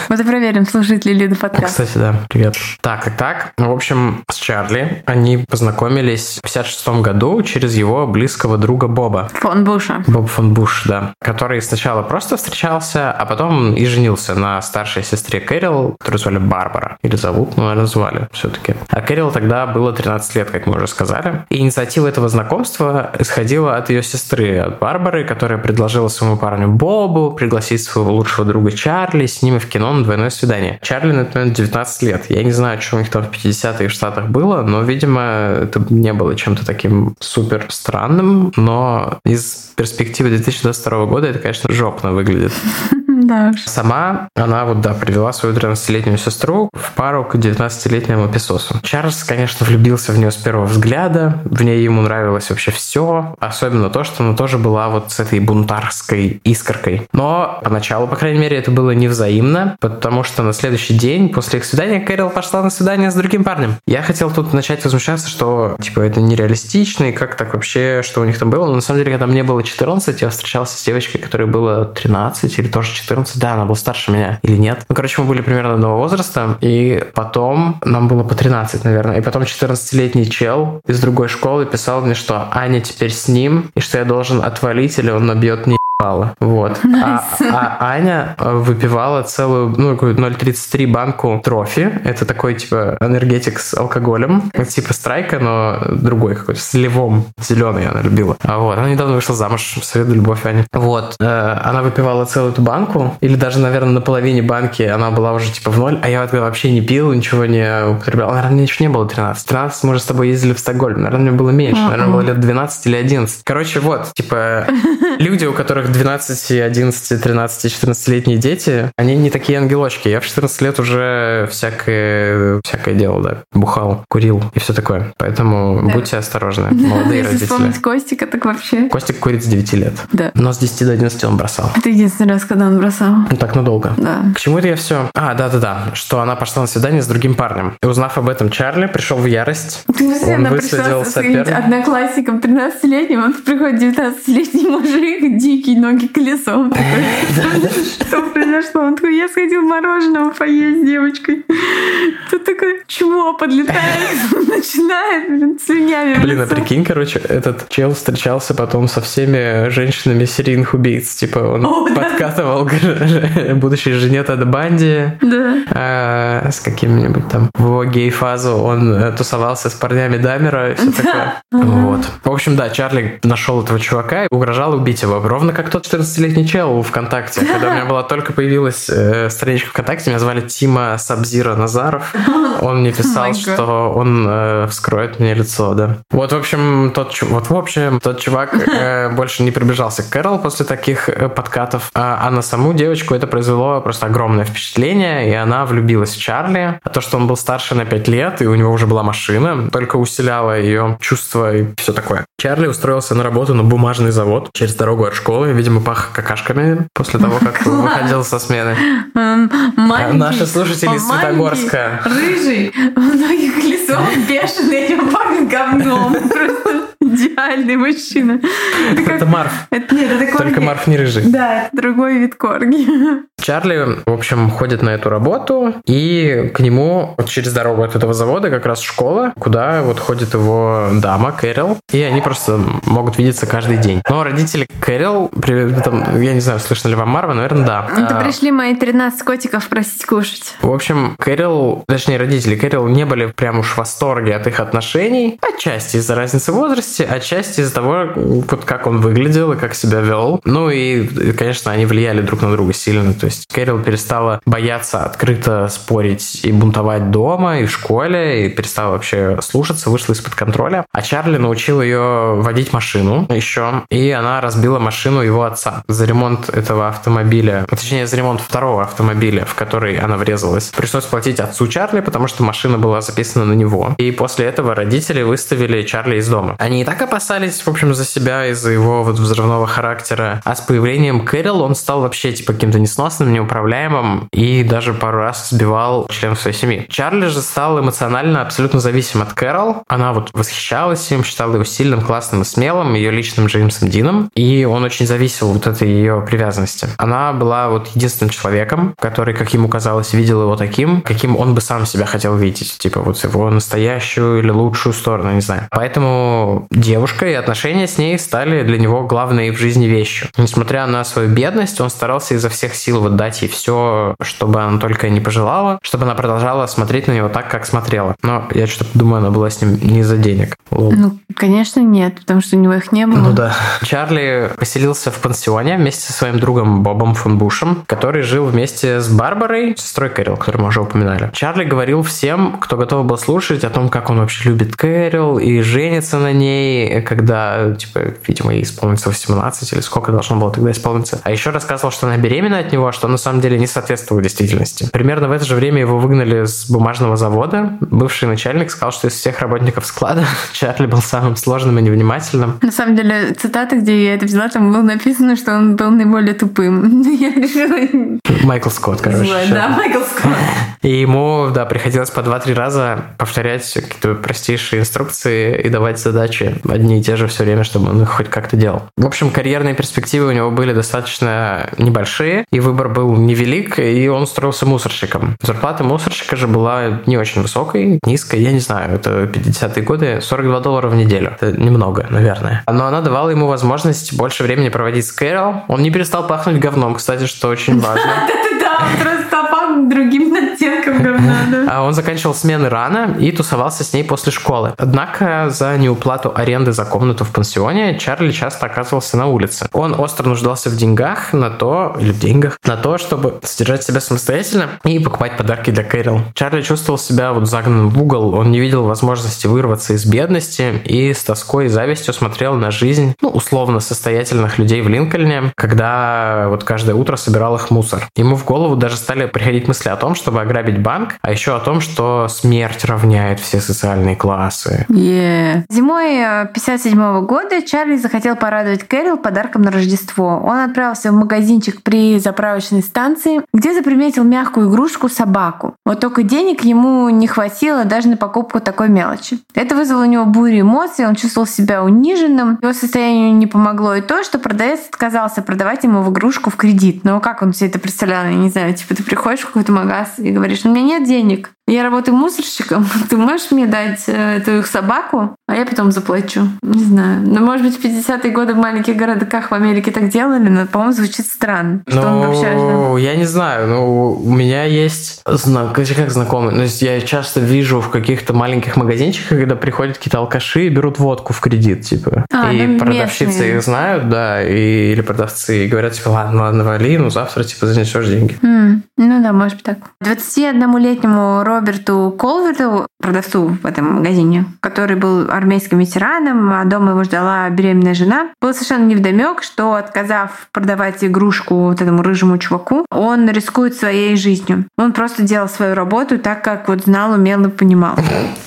Вот и проверим, служит ли Лида подкаст. Кстати, да, привет. Так, и так. Ну, в общем, с Чарли они познакомились в 56 году через его близкого друга Боба. Фон Буша. Боб фон Буш, да. Который сначала просто встречался, а потом и женился на старшей сестре Кэрил, которую звали Барбара. Или зовут, ну, наверное, звали все-таки. А Кэрил тогда было 13 лет, как мы уже сказали. И инициатива этого знакомства исходила от ее сестры, от Барбары, которая предложила своему парню Бобу пригласить своего лучшего друга Чарли с ними в кино на двойное свидание. Чарли на этот момент 19 лет. Я не знаю, что у них там в 50-е в Штатах было, но, видимо, это не было чем-то таким супер странным, но из перспективы 2022 года это, конечно, жопно выглядит. Да. Сама она вот, да, привела свою 13-летнюю сестру в пару к 19-летнему Песосу. Чарльз, конечно, влюбился в нее с первого взгляда. В ней ему нравилось вообще все. Особенно то, что она тоже была вот с этой бунтарской искоркой. Но поначалу, по крайней мере, это было невзаимно, потому что на следующий день после их свидания Кэрол пошла на свидание с другим парнем. Я хотел тут начать возмущаться, что, типа, это нереалистично, и как так вообще, что у них там было. Но на самом деле, когда мне было 14, я встречался с девочкой, которой было 13 или тоже 14 14, да, она была старше меня или нет. Ну, короче, мы были примерно одного возраста, и потом нам было по 13, наверное, и потом 14-летний чел из другой школы писал мне, что Аня теперь с ним, и что я должен отвалить, или он набьет не ебала. Вот. А, а Аня выпивала целую, ну, какую 0,33 банку трофи. Это такой, типа, энергетик с алкоголем. Типа страйка, но другой какой-то, с левом. Зеленый она любила. А вот. Она недавно вышла замуж. Советую любовь Ани. Вот. Э, она выпивала целую эту банку. Или даже, наверное, на половине банки она была уже, типа, в ноль. А я тогда вообще не пил, ничего не употреблял. Наверное, мне еще не было 13. 13 мы уже с тобой ездили в Стокгольм. Наверное, мне было меньше. Наверное, было лет 12 или 11. Короче, вот. Типа, люди, у которых 12, 11, 13, 14-летние дети, они не такие ангелочки. Я в 14 лет уже всякое, всякое делал, да. Бухал, курил и все такое. Поэтому да. будьте осторожны, молодые Если родители. вспомнить Костика, так вообще. Костик курит с 9 лет. Да. Но с 10 до 11 он бросал. Это единственный раз, когда он бросал. Ну, так надолго. Да. К чему это я все? А, да-да-да. Что она пошла на свидание с другим парнем. И узнав об этом, Чарли пришел в ярость. Ты Он она выследил пришла со своим одноклассником 13-летним, он приходит 19-летний мужик, дикий, ноги колесом. Что произошло? Он такой, я сходил мороженого поесть с девочкой. Тут такой чмо подлетает, начинает слюнями. Блин, а прикинь, короче, этот чел встречался потом со всеми женщинами серийных убийц. Типа он подкатывал будущей жене Теда Банди. Да. а, с каким-нибудь там в гей-фазу он э, тусовался с парнями Дамера и все такое. Вот. В общем, да, Чарли нашел этого чувака и угрожал убить его. Ровно как тот 14-летний чел в ВКонтакте. Когда у меня была только появилась э, страничка ВКонтакте, меня звали Тима Сабзира Назаров. Он мне писал, Oh что он э, вскроет мне лицо, да. Вот, в общем, тот, вот, в общем, тот чувак э, больше не приближался к Кэрол после таких э, подкатов, а, а на саму девочку это произвело просто огромное впечатление, и она влюбилась в Чарли. А то, что он был старше на 5 лет, и у него уже была машина, только усиляло ее чувства и все такое. Чарли устроился на работу на бумажный завод через дорогу от школы, видимо, пах какашками после того, как Класс. выходил со смены. Маленький, Наши слушатели из Светогорска. Рыжий, ноги колесом, бешеный, этим пахнет говном. Просто идеальный мужчина. Это как- Это Марф. Это нет, это корги. Только Марф не рыжий. Да, это другой вид корги. Чарли, в общем, ходит на эту работу, и к нему вот через дорогу от этого завода как раз школа, куда вот ходит его дама Кэрол, и они просто могут видеться каждый день. Но родители Кэрол, при- там, я не знаю, слышно ли вам Марва, наверное, да. Это А, пришли мои 13 котиков просить кушать. в общем, Кэрол, точнее, родители Кэрол не были прям уж в восторге от их отношений. Отчасти из-за разницы в возрасте, отчасти из-за того, вот как он выглядел и как себя вел. Ну и, конечно, они влияли друг на друга сильно. То есть Кэрол перестала бояться открыто спорить и бунтовать дома, и в школе, и перестала вообще слушаться, вышла из-под контроля. А Чарли научил ее водить машину еще, и она разбила машину его отца за ремонт этого автомобиля, точнее, за ремонт второго автомобиля, в который она врезалась. Пришлось платить отцу Чарли, потому что машина была записана на него. И после этого родители выставили Чарли из дома. Они и так опасались, в общем, за себя из-за его вот взрывного характера. А с появлением Кэрол он стал вообще типа каким-то несносным, неуправляемым и даже пару раз сбивал членов своей семьи. Чарли же стал эмоционально абсолютно зависим от Кэрол. Она вот восхищалась им, считала его сильным, классным и смелым, ее личным Джеймсом Дином. И он очень зависел вот этой ее привязанности. Она была вот единственным человеком, который, как ему казалось, видел его таким, каким он бы сам себя хотел видеть. Типа вот его настоящую или лучшую сторону, не знаю. Поэтому девушка и отношения с ней стали для него главной в жизни вещью. Несмотря на свою бедность, он старался изо всех сил вот дать ей все, чтобы она только не пожелала, чтобы она продолжала смотреть на него так, как смотрела. Но я что-то думаю, она была с ним не из-за денег. Лол. Ну, конечно, нет, потому что у него их не было. Ну да. Чарли поселился в пансионе вместе со своим другом Бобом фон Бушем, который жил вместе с Барбарой, сестрой Кэрил, которую мы уже упоминали. Чарли говорил всем, кто готов был слушать, о том, как он вообще любит Кэрил и женится на ней, когда, типа, видимо, ей исполнится 18 или сколько должно было тогда исполниться. А еще рассказывал, что она беременна от него, что на самом деле не соответствовало действительности. Примерно в это же время его выгнали с бумажного завода. Бывший начальник сказал, что из всех работников склада Чарли был самым сложным и невнимательным. На самом деле, цитата, где я это взяла, там было написано, что он был наиболее тупым. Я решила... Майкл Скотт, короче. Да, Майкл Скотт. И ему, да, приходилось по 2-3 раза повторять какие-то простейшие инструкции и давать задачи одни и те же все время, чтобы он их хоть как-то делал. В общем, карьерные перспективы у него были достаточно небольшие, и выбор был невелик, и он устроился мусорщиком. Зарплата мусорщика же была не очень высокой, низкой, я не знаю, это 50-е годы, 42 доллара в неделю. Это немного, наверное. Но она давала ему возможность больше времени проводить с Кэрол. Он не перестал пахнуть говном, кстати, что очень важно. Да, просто другим оттенком говна. А он заканчивал смены рано и тусовался с ней после школы. Однако за неуплату аренды за комнату в пансионе Чарли часто оказывался на улице. Он остро нуждался в деньгах на то, или в деньгах, на то, чтобы содержать себя самостоятельно и покупать подарки для Кэрил. Чарли чувствовал себя вот загнанным в угол, он не видел возможности вырваться из бедности и с тоской и завистью смотрел на жизнь, ну, условно, состоятельных людей в Линкольне, когда вот каждое утро собирал их мусор. Ему в голову даже стали приходить мысли о том, чтобы ограбить банк, а еще о том, что смерть равняет все социальные классы. Yeah. Зимой 57 э, года Чарли захотел порадовать Кэрил подарком на Рождество. Он отправился в магазинчик при заправочной станции, где заприметил мягкую игрушку собаку. Вот только денег ему не хватило даже на покупку такой мелочи. Это вызвало у него бурю эмоций, он чувствовал себя униженным. Его состоянию не помогло и то, что продавец отказался продавать ему в игрушку в кредит. Но как он все это представлял, я не знаю. Типа ты приходишь в какой-то магаз и говоришь, у меня нет денег. Я работаю мусорщиком, ты можешь мне дать э, эту их собаку, а я потом заплачу. Не знаю. Ну, может быть, в 50-е годы в маленьких городках в Америке так делали, но, по-моему, звучит странно. Что ну, он общаешься. я не знаю. Ну, у меня есть знак, как знакомый. Ну, я часто вижу в каких-то маленьких магазинчиках, когда приходят какие-то алкаши и берут водку в кредит, типа. А, и ну, продавщицы местные. их знают, да, и, или продавцы и говорят, типа, ладно, ладно, вали, ну завтра, типа, занесешь деньги. Mm. Ну да, может быть так. 21-летнему Роберту Колверту, продавцу в этом магазине, который был армейским ветераном, а дома его ждала беременная жена, было совершенно невдомек, что отказав продавать игрушку вот этому рыжему чуваку, он рискует своей жизнью. Он просто делал свою работу так, как вот знал, умел и понимал.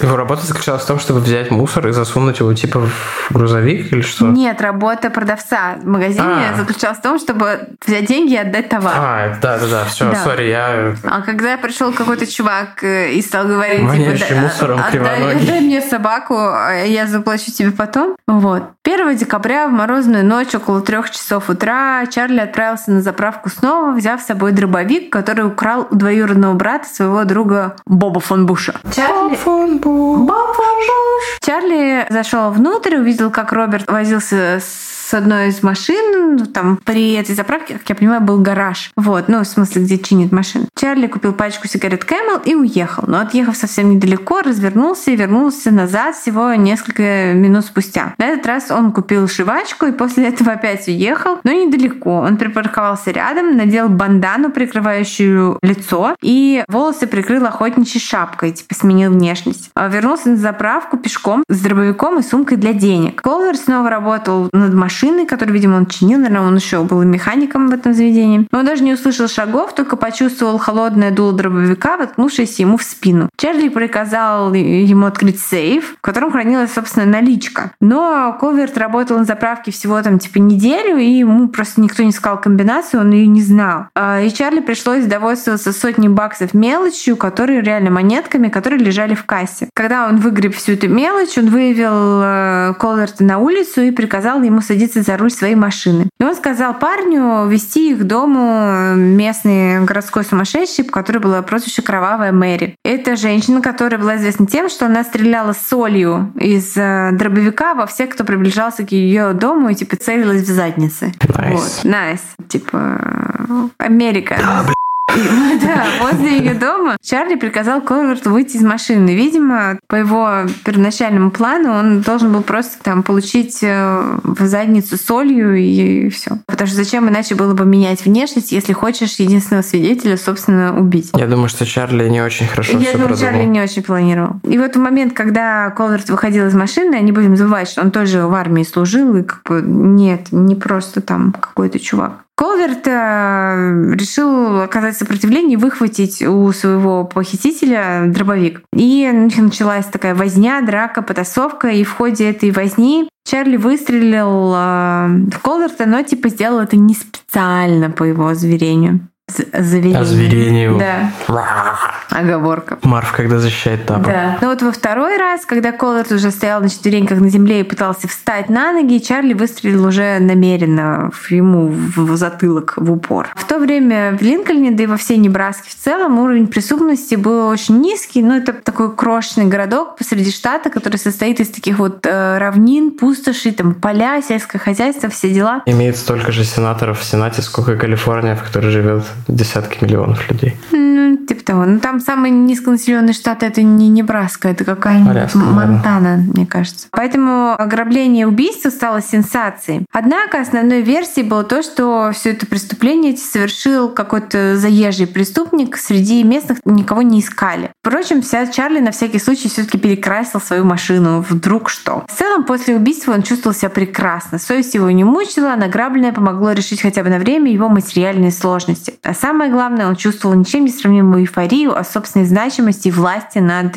Его работа заключалась в том, чтобы взять мусор и засунуть его типа в грузовик или что? Нет, работа продавца в магазине а. заключалась в том, чтобы взять деньги и отдать товар. А, да-да-да, все, да сори, я... А когда пришел какой-то чувак э, и стал говорить, Воняющий типа, мусором отдай, отдай мне собаку, а я заплачу тебе потом. Вот. 1 декабря в морозную ночь около трех часов утра Чарли отправился на заправку снова, взяв с собой дробовик, который украл у двоюродного брата своего друга Боба фон Буша. Чарли... Боб фон Буш. Боб фон Буш. Чарли зашел внутрь, увидел, как Роберт возился с с одной из машин, ну, там при этой заправке, как я понимаю, был гараж. Вот, ну, в смысле, где чинит машин. Чарли купил пачку сигарет Camel и уехал. Но отъехав совсем недалеко, развернулся и вернулся назад всего несколько минут спустя. На этот раз он купил шивачку и после этого опять уехал, но недалеко. Он припарковался рядом, надел бандану, прикрывающую лицо, и волосы прикрыл охотничьей шапкой, типа сменил внешность. А вернулся на заправку пешком с дробовиком и сумкой для денег. Колвер снова работал над машиной машины, который, видимо, он чинил, наверное, он еще был механиком в этом заведении. Но он даже не услышал шагов, только почувствовал холодное дуло дробовика, воткнувшееся ему в спину. Чарли приказал ему открыть сейф, в котором хранилась, собственно, наличка. Но Коверт работал на заправке всего там типа неделю, и ему просто никто не сказал комбинацию, он ее не знал. А, и Чарли пришлось довольствоваться сотней баксов мелочью, которые реально монетками, которые лежали в кассе. Когда он выгреб всю эту мелочь, он вывел э, Колверта на улицу и приказал ему садиться садиться за руль своей машины. И он сказал парню вести их к дому местный городской сумасшедший, по которой было прозвище Кровавая Мэри. Это женщина, которая была известна тем, что она стреляла солью из э, дробовика во всех, кто приближался к ее дому и типа целилась в задницы. Nice. Вот, nice. Типа Америка. Да, Да, возле ее дома Чарли приказал Колверту выйти из машины. Видимо, по его первоначальному плану он должен был просто там получить э, в задницу солью и все. Потому что зачем иначе было бы менять внешность, если хочешь единственного свидетеля, собственно, убить? Я думаю, что Чарли не очень хорошо Я думаю, продумал. Чарли не очень планировал. И вот в момент, когда Колверт выходил из машины, не будем забывать, что он тоже в армии служил, и как бы нет, не просто там какой-то чувак. Колверт э, решил оказать сопротивление и выхватить у своего похитителя дробовик. И началась такая возня, драка, потасовка, и в ходе этой возни Чарли выстрелил э, в Колверта, но типа сделал это не специально по его зверению. Озверению. Озверению. Да. Оговорка. Марф, когда защищает тапок. Да. Но вот во второй раз, когда Колорт уже стоял на четвереньках на земле и пытался встать на ноги, Чарли выстрелил уже намеренно ему в затылок, в упор. В то время в Линкольне, да и во всей Небраске в целом, уровень преступности был очень низкий. Но это такой крошечный городок посреди штата, который состоит из таких вот э, равнин, пустошей, там поля, сельское хозяйство, все дела. Имеет столько же сенаторов в Сенате, сколько и Калифорния, в которой живет десятки миллионов людей. Ну, типа того. Ну, там самый низконаселенный штат это не Небраска, это какая-нибудь Монтана, наверное. мне кажется. Поэтому ограбление и убийство стало сенсацией. Однако основной версией было то, что все это преступление совершил какой-то заезжий преступник. Среди местных никого не искали. Впрочем, вся Чарли на всякий случай все-таки перекрасил свою машину. Вдруг что. В целом, после убийства он чувствовал себя прекрасно. Совесть его не мучила, а награбленное помогло решить хотя бы на время его материальные сложности. А самое главное, он чувствовал ничем не сравнимую эйфорию о собственной значимости и власти над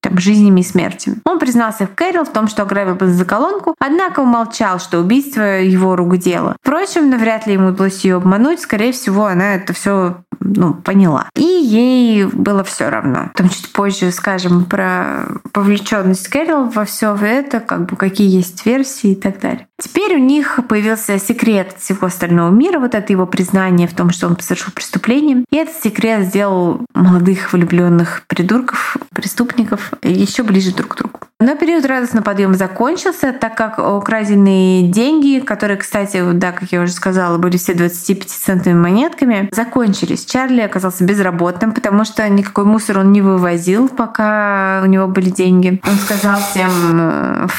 там, жизнями и смертями. Он признался в Кэрил в том, что ограбил колонку, однако умолчал, что убийство его рук дело. Впрочем, навряд ли ему удалось ее обмануть, скорее всего, она это все ну, поняла. И ей было все равно. Там чуть позже скажем про повлеченность Кэрил во все это, как бы какие есть версии и так далее. Теперь у них появился секрет всего остального мира, вот это его признание в том, что он совершил преступление. И этот секрет сделал молодых влюбленных придурков, преступников еще ближе друг к другу. Но период радостного подъема закончился, так как украденные деньги, которые, кстати, да, как я уже сказала, были все 25-центными монетками, закончились. Чарли оказался безработным, потому что никакой мусор он не вывозил, пока у него были деньги. Он сказал всем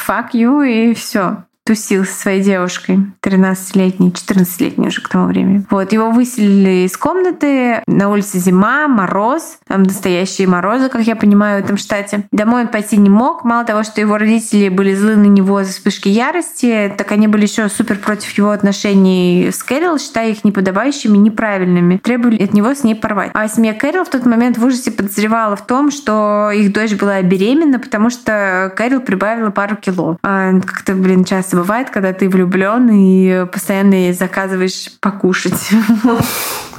«fuck you» и все тусил со своей девушкой, 13-летней, 14-летней уже к тому времени. Вот, его выселили из комнаты, на улице зима, мороз, там настоящие морозы, как я понимаю, в этом штате. Домой он пойти не мог, мало того, что его родители были злы на него за вспышки ярости, так они были еще супер против его отношений с Кэрол, считая их неподобающими, неправильными, требовали от него с ней порвать. А семья Кэрол в тот момент в ужасе подозревала в том, что их дочь была беременна, потому что Кэрол прибавила пару кило. А как-то, блин, часто часто бывает, когда ты влюблен и постоянно заказываешь покушать.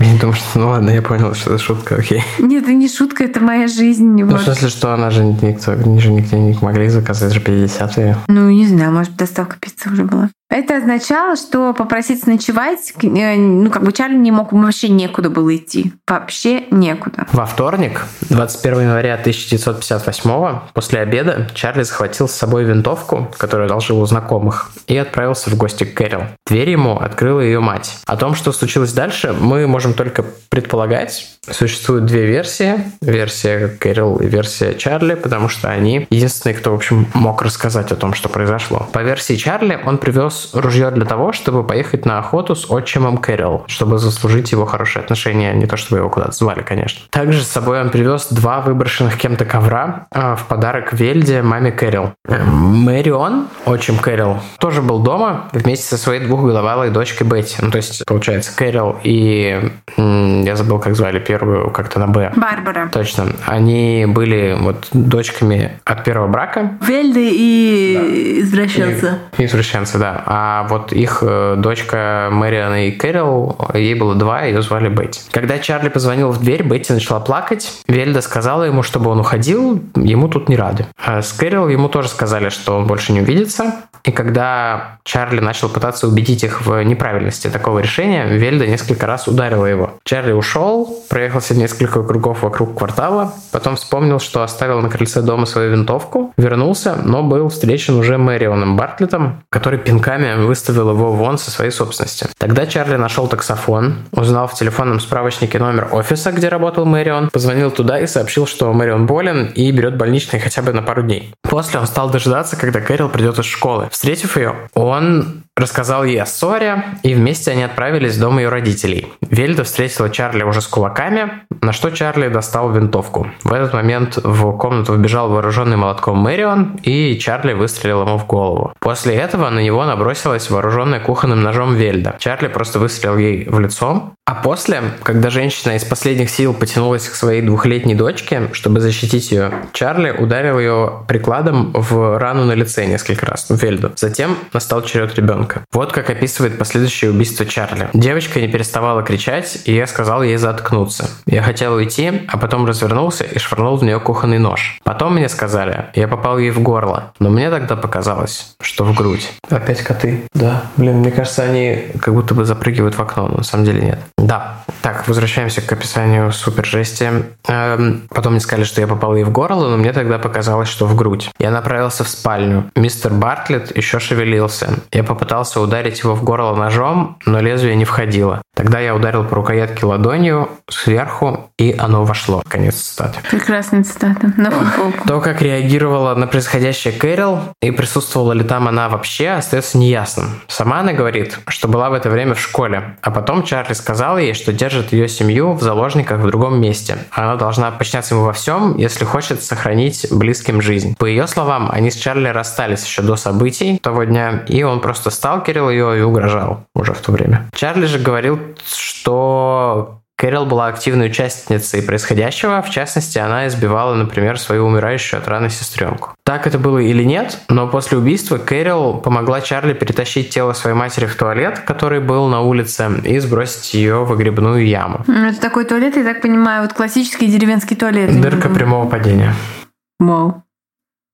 Я думаю, что... Ну ладно, я понял, что это шутка, окей. Нет, это не шутка, это моя жизнь. Ну, вот. в смысле, что она же никто, они же нигде не могли заказать, же 50-е. Ну, не знаю, может, доставка пиццы уже была. Это означало, что попросить ночевать, э, ну, как бы Чарли не мог, вообще некуда было идти. Вообще некуда. Во вторник, 21 января 1958 после обеда, Чарли захватил с собой винтовку, которую одолжил у знакомых, и отправился в гости к Кэрил. Дверь ему открыла ее мать. О том, что случилось дальше, мы можем только предполагать. Существуют две версии. Версия Кэрил и версия Чарли, потому что они единственные, кто, в общем, мог рассказать о том, что произошло. По версии Чарли, он привез ружье для того, чтобы поехать на охоту с отчимом Кэрил, чтобы заслужить его хорошие отношения, не то чтобы его куда-то звали, конечно. Также с собой он привез два выброшенных кем-то ковра э, в подарок Вельде, маме Кэрил. Мэрион, отчим Кэрил, тоже был дома вместе со своей двухголовалой дочкой Бетти. Ну, то есть, получается, Кэрил и... Я забыл, как звали первую, как-то на Б. Барбара. Точно. Они были вот дочками от первого брака. Вельды и да. извращенца. И, извращенца, да. А вот их э, дочка Мэриан и Кэрол, ей было два, ее звали Бетти. Когда Чарли позвонил в дверь, Бетти начала плакать. Вельда сказала ему, чтобы он уходил, ему тут не рады. А с Кэрол ему тоже сказали, что он больше не увидится. И когда Чарли начал пытаться убедить их в неправильности такого решения, Вельда несколько раз ударила его. Чарли ушел, проехался несколько кругов вокруг квартала, потом вспомнил, что оставил на крыльце дома свою винтовку, вернулся, но был встречен уже Мэрионом Бартлетом, который пинками выставил его вон со своей собственности. Тогда Чарли нашел таксофон, узнал в телефонном справочнике номер офиса, где работал Мэрион, позвонил туда и сообщил, что Мэрион болен и берет больничный хотя бы на пару дней. После он стал дожидаться, когда Кэрил придет из школы. Встретив ее, он рассказал ей о ссоре, и вместе они отправились в дом ее родителей. Вельда встретила Чарли уже с кулаками, на что Чарли достал винтовку. В этот момент в комнату вбежал вооруженный молотком Мэрион, и Чарли выстрелил ему в голову. После этого на него набросилась вооруженная кухонным ножом Вельда. Чарли просто выстрелил ей в лицо, а после, когда женщина из последних сил потянулась к своей двухлетней дочке, чтобы защитить ее, Чарли ударил ее прикладом в рану на лице несколько раз, в Вельду. Затем настал черед ребенка ребенка. Вот как описывает последующее убийство Чарли. Девочка не переставала кричать, и я сказал ей заткнуться. Я хотел уйти, а потом развернулся и швырнул в нее кухонный нож. Потом мне сказали, я попал ей в горло, но мне тогда показалось, что в грудь. Опять коты. Да, блин, мне кажется, они как будто бы запрыгивают в окно, но на самом деле нет. Да, так, возвращаемся к описанию супер жести. Эм, потом мне сказали, что я попал ей в горло, но мне тогда показалось, что в грудь. Я направился в спальню. Мистер Бартлетт еще шевелился. Я попытался ударить его в горло ножом, но лезвие не входило. Тогда я ударил по рукоятке ладонью сверху, и оно вошло. Конец цитаты. Прекрасная цитата. На футболку. То, как реагировала на происходящее Кэрол и присутствовала ли там она вообще, остается неясным. Сама она говорит, что была в это время в школе, а потом Чарли сказал ей, что держит ее семью в заложниках в другом месте. Она должна подчиняться ему во всем, если хочет сохранить близким жизнь. По ее словам, они с Чарли расстались еще до событий того дня, и он просто сталкерил ее и угрожал уже в то время. Чарли же говорил, что Кэрол была активной участницей происходящего, в частности, она избивала, например, свою умирающую от раны сестренку. Так это было или нет, но после убийства Кэрол помогла Чарли перетащить тело своей матери в туалет, который был на улице, и сбросить ее в выгребную яму. Это такой туалет, я так понимаю, вот классический деревенский туалет. Дырка прямого падения. Вау.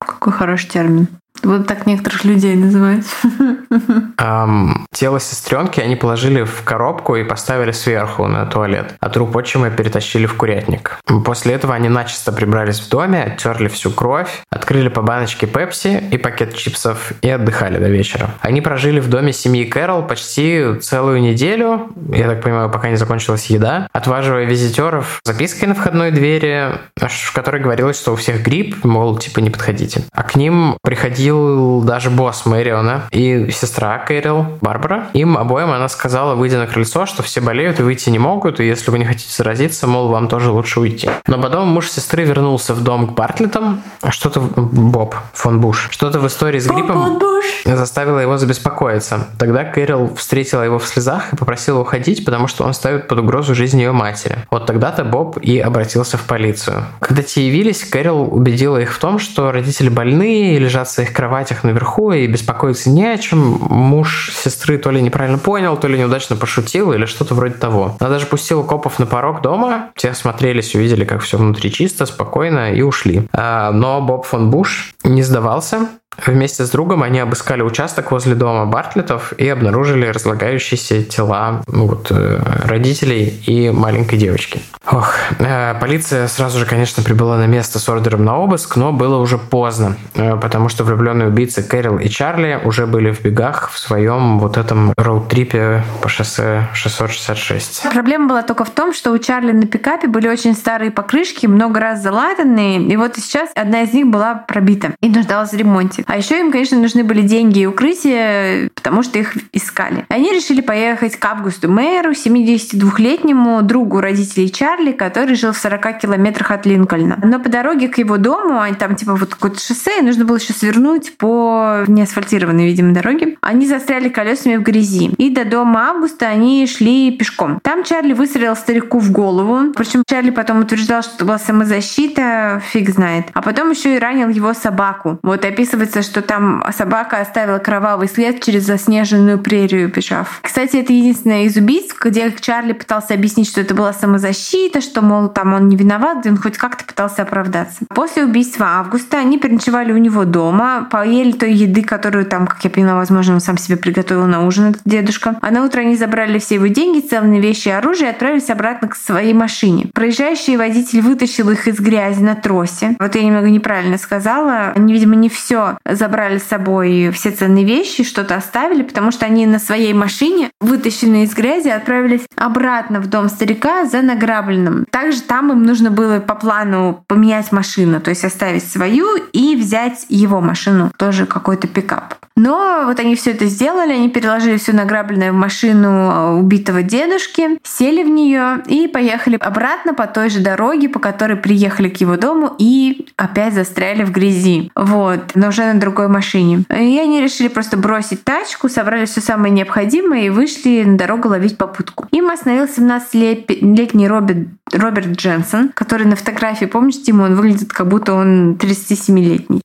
Какой хороший термин. Вот так некоторых людей называют. Эм, тело сестренки они положили в коробку и поставили сверху на туалет, а труп отчима перетащили в курятник. После этого они начисто прибрались в доме, оттерли всю кровь, открыли по баночке пепси и пакет чипсов и отдыхали до вечера. Они прожили в доме семьи Кэрол почти целую неделю, я так понимаю, пока не закончилась еда, отваживая визитеров запиской на входной двери, в которой говорилось, что у всех грипп, мол, типа не подходите. А к ним приходил даже босс Мэриона и сестра Кэрил, Барбара. Им обоим она сказала, выйдя на крыльцо, что все болеют и выйти не могут, и если вы не хотите заразиться, мол, вам тоже лучше уйти. Но потом муж сестры вернулся в дом к Бартлетам. Что-то... Боб фон Буш. Что-то в истории с гриппом заставило его забеспокоиться. Тогда Кэрил встретила его в слезах и попросила уходить, потому что он ставит под угрозу жизнь ее матери. Вот тогда-то Боб и обратился в полицию. Когда те явились, Кэрил убедила их в том, что родители больны и лежат в своих кроватях наверху и беспокоиться не о чем. Муж сестры то ли неправильно понял, то ли неудачно пошутил или что-то вроде того. Она даже пустила копов на порог дома. Те осмотрелись, увидели, как все внутри чисто, спокойно и ушли. А, но Боб фон Буш не сдавался Вместе с другом они обыскали участок возле дома Бартлетов и обнаружили разлагающиеся тела ну, вот, э, родителей и маленькой девочки. Ох, э, полиция сразу же, конечно, прибыла на место с ордером на обыск, но было уже поздно, э, потому что влюбленные убийцы Кэрил и Чарли уже были в бегах в своем вот этом роуд-трипе по шоссе 666. Проблема была только в том, что у Чарли на пикапе были очень старые покрышки, много раз залатанные, и вот сейчас одна из них была пробита и нуждалась в ремонте. А еще им, конечно, нужны были деньги и укрытие, потому что их искали. Они решили поехать к Августу Мэру, 72-летнему другу родителей Чарли, который жил в 40 километрах от Линкольна. Но по дороге к его дому, они там типа вот какое-то шоссе, и нужно было еще свернуть по неасфальтированной, видимо, дороге. Они застряли колесами в грязи. И до дома Августа они шли пешком. Там Чарли выстрелил старику в голову. Причем Чарли потом утверждал, что это была самозащита, фиг знает. А потом еще и ранил его собаку. Вот описывается, что там собака оставила кровавый след через заснеженную прерию, бежав. Кстати, это единственное из убийств, где Чарли пытался объяснить, что это была самозащита, что, мол, там он не виноват, где он хоть как-то пытался оправдаться. После убийства Августа они переночевали у него дома, поели той еды, которую там, как я поняла, возможно, он сам себе приготовил на ужин, этот дедушка. А на утро они забрали все его деньги, ценные вещи и оружие и отправились обратно к своей машине. Проезжающий водитель вытащил их из грязи на тросе. Вот я немного неправильно сказала. Они, видимо, не все забрали с собой все ценные вещи, что-то оставили, потому что они на своей машине, вытащенные из грязи, отправились обратно в дом старика за награбленным. Также там им нужно было по плану поменять машину, то есть оставить свою и взять его машину, тоже какой-то пикап. Но вот они все это сделали, они переложили все награбленное в машину убитого дедушки, сели в нее и поехали обратно по той же дороге, по которой приехали к его дому и опять застряли в грязи. Вот, но уже на другой машине. И они решили просто бросить тачку, собрали все самое необходимое и вышли на дорогу ловить попутку. Им остановил 17-летний Роберт, Роберт Дженсон, который на фотографии, помнишь, Тима, он выглядит как будто он 37-летний.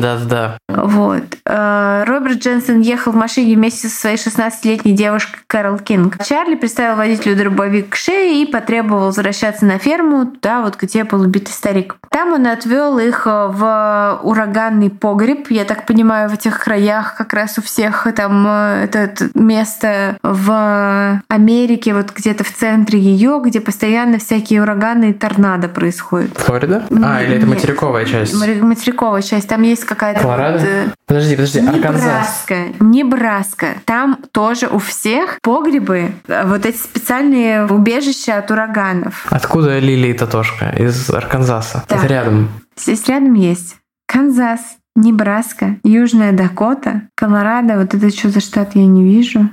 Да-да-да. Вот. Э, Роберт Дженсен ехал в машине вместе со своей 16-летней девушкой Кэрол Кинг. Чарли приставил водителю дробовик к шее и потребовал возвращаться на ферму, туда вот где был убитый старик. Там он отвел их в ураганный погреб. Я так понимаю, в этих краях как раз у всех там это место в Америке, вот где-то в центре ее, где постоянно всякие ураганы и торнадо происходят. Флорида? А, или это материковая часть? Материковая часть. Там есть какая-то... Колорадо? Вот, э, подожди, подожди, Арканзас. Небраска. Небраска. Там тоже у всех погребы, э, вот эти специальные убежища от ураганов. Откуда Элли и Тотошка? Из Арканзаса. Да. Это рядом. Здесь рядом есть. Канзас, Небраска, Южная Дакота, Колорадо. Вот это что за штат я не вижу.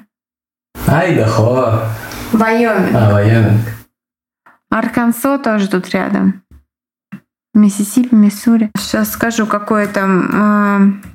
Айдахо. Вайоминг. А, Вайоминг. Аркансо тоже тут рядом. Миссисипи, Миссури. Сейчас скажу, какое там... Э...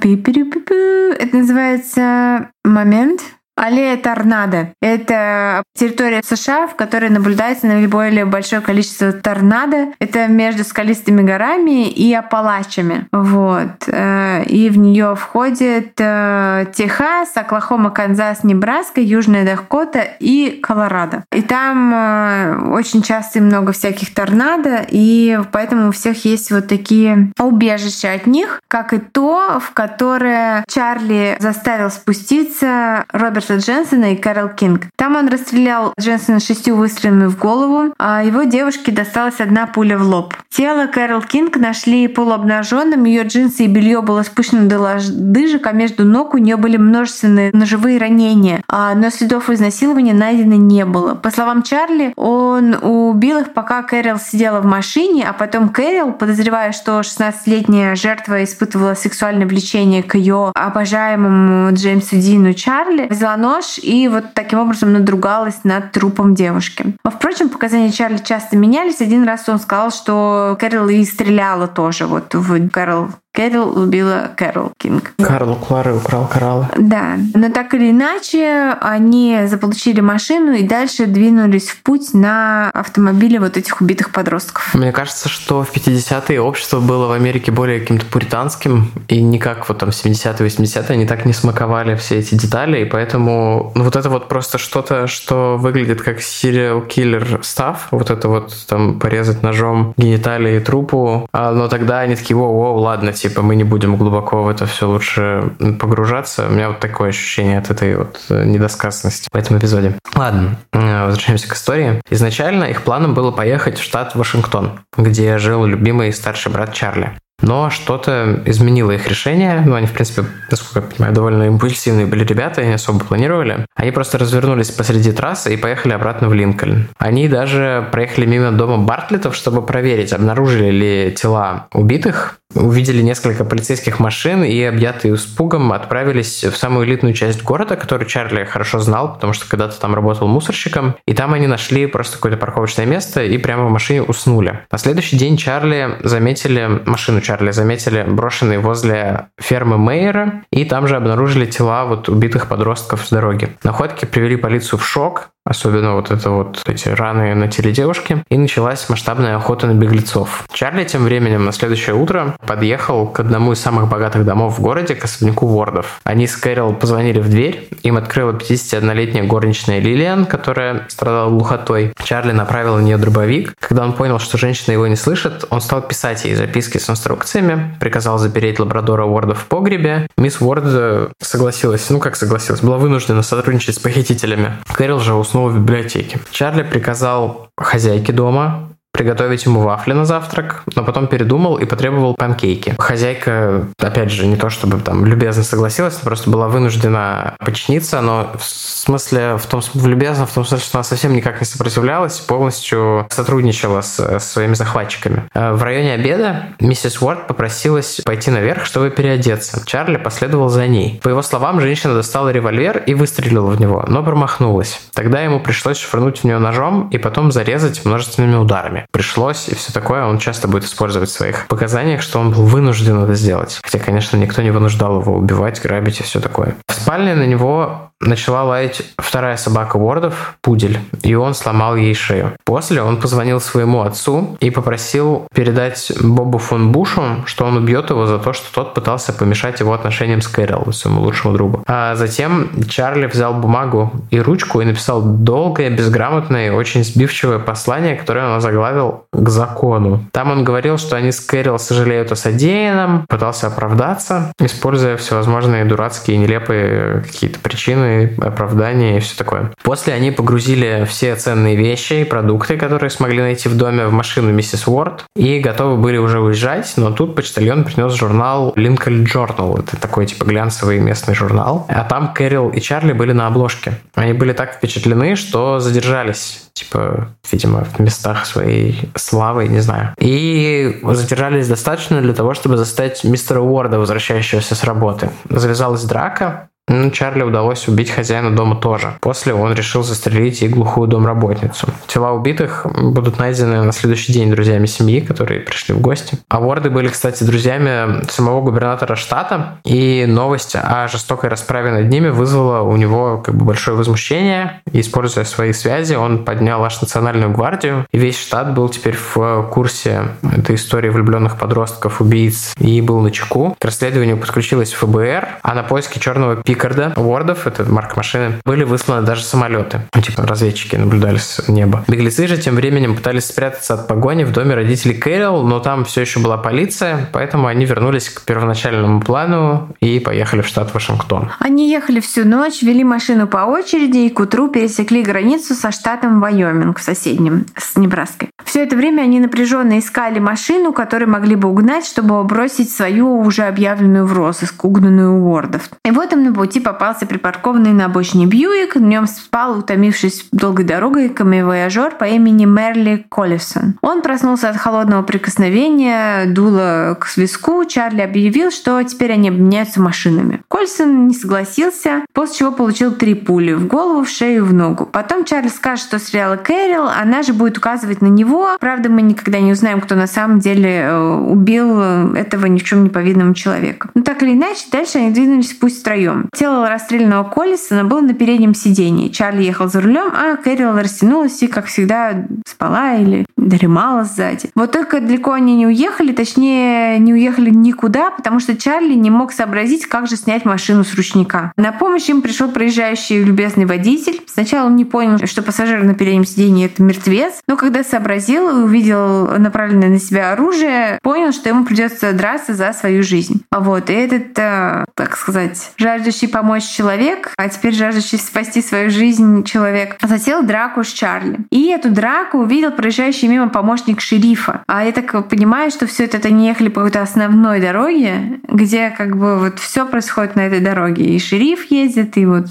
Это называется момент. Аллея торнадо — это территория США, в которой наблюдается наиболее большое количество торнадо. Это между скалистыми горами и Апалачами. Вот. Э, и в нее входит э, Техас, Оклахома, Канзас, Небраска, Южная Дакота и Колорадо. И там э, очень часто и много всяких торнадо, и поэтому у всех есть вот такие убежища от них, как и то, в которое Чарли заставил спуститься Роберт Роберта Дженсона и Кэрол Кинг. Там он расстрелял Дженсона шестью выстрелами в голову, а его девушке досталась одна пуля в лоб. Тело Кэрол Кинг нашли полуобнаженным, ее джинсы и белье было спущено до лодыжек, а между ног у нее были множественные ножевые ранения, а, но следов изнасилования найдено не было. По словам Чарли, он убил их, пока Кэрол сидела в машине, а потом Кэрол, подозревая, что 16-летняя жертва испытывала сексуальное влечение к ее обожаемому Джеймсу Дину Чарли, взяла нож и вот таким образом надругалась над трупом девушки. Впрочем, показания Чарли часто менялись. Один раз он сказал, что Кэрол и стреляла тоже вот в Кэрол Кэрол убила Кэрол Кинг. Карл Клары украл кораллы. Да. Но так или иначе, они заполучили машину и дальше двинулись в путь на автомобиле вот этих убитых подростков. Мне кажется, что в 50-е общество было в Америке более каким-то пуританским, и никак вот там 70-е, 80-е они так не смаковали все эти детали, и поэтому ну, вот это вот просто что-то, что выглядит как serial killer stuff, вот это вот там порезать ножом гениталии трупу, а, но тогда они такие, воу-воу, ладно, типа мы не будем глубоко в это все лучше погружаться. У меня вот такое ощущение от этой вот э, недосказанности в этом эпизоде. Ладно, э, возвращаемся к истории. Изначально их планом было поехать в штат Вашингтон, где жил любимый старший брат Чарли. Но что-то изменило их решение. Ну, они, в принципе, насколько я понимаю, довольно импульсивные были ребята, и не особо планировали. Они просто развернулись посреди трассы и поехали обратно в Линкольн. Они даже проехали мимо дома Бартлетов, чтобы проверить, обнаружили ли тела убитых увидели несколько полицейских машин и, объятые испугом, отправились в самую элитную часть города, которую Чарли хорошо знал, потому что когда-то там работал мусорщиком. И там они нашли просто какое-то парковочное место и прямо в машине уснули. На следующий день Чарли заметили, машину Чарли заметили брошенной возле фермы Мейера, и там же обнаружили тела вот убитых подростков с дороги. Находки привели полицию в шок, особенно вот это вот эти раны на теле девушки, и началась масштабная охота на беглецов. Чарли тем временем на следующее утро подъехал к одному из самых богатых домов в городе, к особняку Вордов. Они с Кэрол позвонили в дверь, им открыла 51-летняя горничная Лилиан, которая страдала глухотой. Чарли направил на нее дробовик. Когда он понял, что женщина его не слышит, он стал писать ей записки с инструкциями, приказал запереть лабрадора Уорда в погребе. Мисс Уорд э, согласилась, ну как согласилась, была вынуждена сотрудничать с похитителями. Кэрол же уснул снова в библиотеке. Чарли приказал хозяйке дома приготовить ему вафли на завтрак, но потом передумал и потребовал панкейки. Хозяйка, опять же, не то чтобы там любезно согласилась, просто была вынуждена подчиниться, но в смысле, в том в любезно, в том смысле, что она совсем никак не сопротивлялась, полностью сотрудничала с, с своими захватчиками. Э, в районе обеда миссис Уорд попросилась пойти наверх, чтобы переодеться. Чарли последовал за ней. По его словам, женщина достала револьвер и выстрелила в него, но промахнулась. Тогда ему пришлось швырнуть в нее ножом и потом зарезать множественными ударами пришлось и все такое, он часто будет использовать в своих показаниях, что он был вынужден это сделать. Хотя, конечно, никто не вынуждал его убивать, грабить и все такое. В спальне на него начала лаять вторая собака Уордов, пудель, и он сломал ей шею. После он позвонил своему отцу и попросил передать Бобу фон Бушу, что он убьет его за то, что тот пытался помешать его отношениям с Кэрол, своему лучшему другу. А затем Чарли взял бумагу и ручку и написал долгое, безграмотное и очень сбивчивое послание, которое он заглавил «К закону». Там он говорил, что они с Кэрол сожалеют о содеянном, пытался оправдаться, используя всевозможные дурацкие, нелепые какие-то причины, оправдания и все такое. После они погрузили все ценные вещи и продукты, которые смогли найти в доме, в машину миссис Уорд и готовы были уже уезжать, но тут почтальон принес журнал Lincoln Journal. Это такой типа глянцевый местный журнал. А там Кэрил и Чарли были на обложке. Они были так впечатлены, что задержались типа, видимо, в местах своей славы, не знаю. И задержались достаточно для того, чтобы застать мистера Уорда, возвращающегося с работы. Завязалась драка, ну, Чарли удалось убить хозяина дома тоже. После он решил застрелить и глухую домработницу. Тела убитых будут найдены на следующий день друзьями семьи, которые пришли в гости. А Ворды были, кстати, друзьями самого губернатора штата, и новость о жестокой расправе над ними вызвала у него как бы большое возмущение. И, используя свои связи, он поднял аж национальную гвардию, и весь штат был теперь в курсе этой истории влюбленных подростков, убийц, и был на чеку. К расследованию подключилась ФБР, а на поиски черного пика Пикарда, Уордов, это марка машины, были высланы даже самолеты. Ну, типа разведчики наблюдали с неба. Беглецы же тем временем пытались спрятаться от погони в доме родителей Кэрол, но там все еще была полиция, поэтому они вернулись к первоначальному плану и поехали в штат Вашингтон. Они ехали всю ночь, вели машину по очереди и к утру пересекли границу со штатом Вайоминг, соседним, с Небраской. Все это время они напряженно искали машину, которую могли бы угнать, чтобы бросить свою уже объявленную в розыск, угнанную Уордов. И вот им на пути попался припаркованный на обочине Бьюик. В нем спал, утомившись долгой дорогой, камевояжер по имени Мерли Коллисон. Он проснулся от холодного прикосновения, дуло к виску. Чарли объявил, что теперь они обменяются машинами. Коллисон не согласился, после чего получил три пули в голову, в шею и в ногу. Потом Чарли скажет, что стреляла Кэрил, она же будет указывать на него. Правда, мы никогда не узнаем, кто на самом деле э, убил э, этого ни в чем не повинного человека. Но так или иначе, дальше они двинулись пусть втроем. Тело расстрелянного Коллисона было на переднем сидении. Чарли ехал за рулем, а Кэрил растянулась и, как всегда, спала или дремала сзади. Вот только далеко они не уехали, точнее, не уехали никуда, потому что Чарли не мог сообразить, как же снять машину с ручника. На помощь им пришел проезжающий любезный водитель. Сначала он не понял, что пассажир на переднем сидении — это мертвец, но когда сообразил и увидел направленное на себя оружие, понял, что ему придется драться за свою жизнь. Вот, и этот, э, так сказать, жаждущий жаждущий помочь человек, а теперь жаждущий спасти свою жизнь человек, затеял драку с Чарли. И эту драку увидел проезжающий мимо помощник шерифа. А я так понимаю, что все это они ехали по какой-то основной дороге, где как бы вот все происходит на этой дороге. И шериф ездит, и вот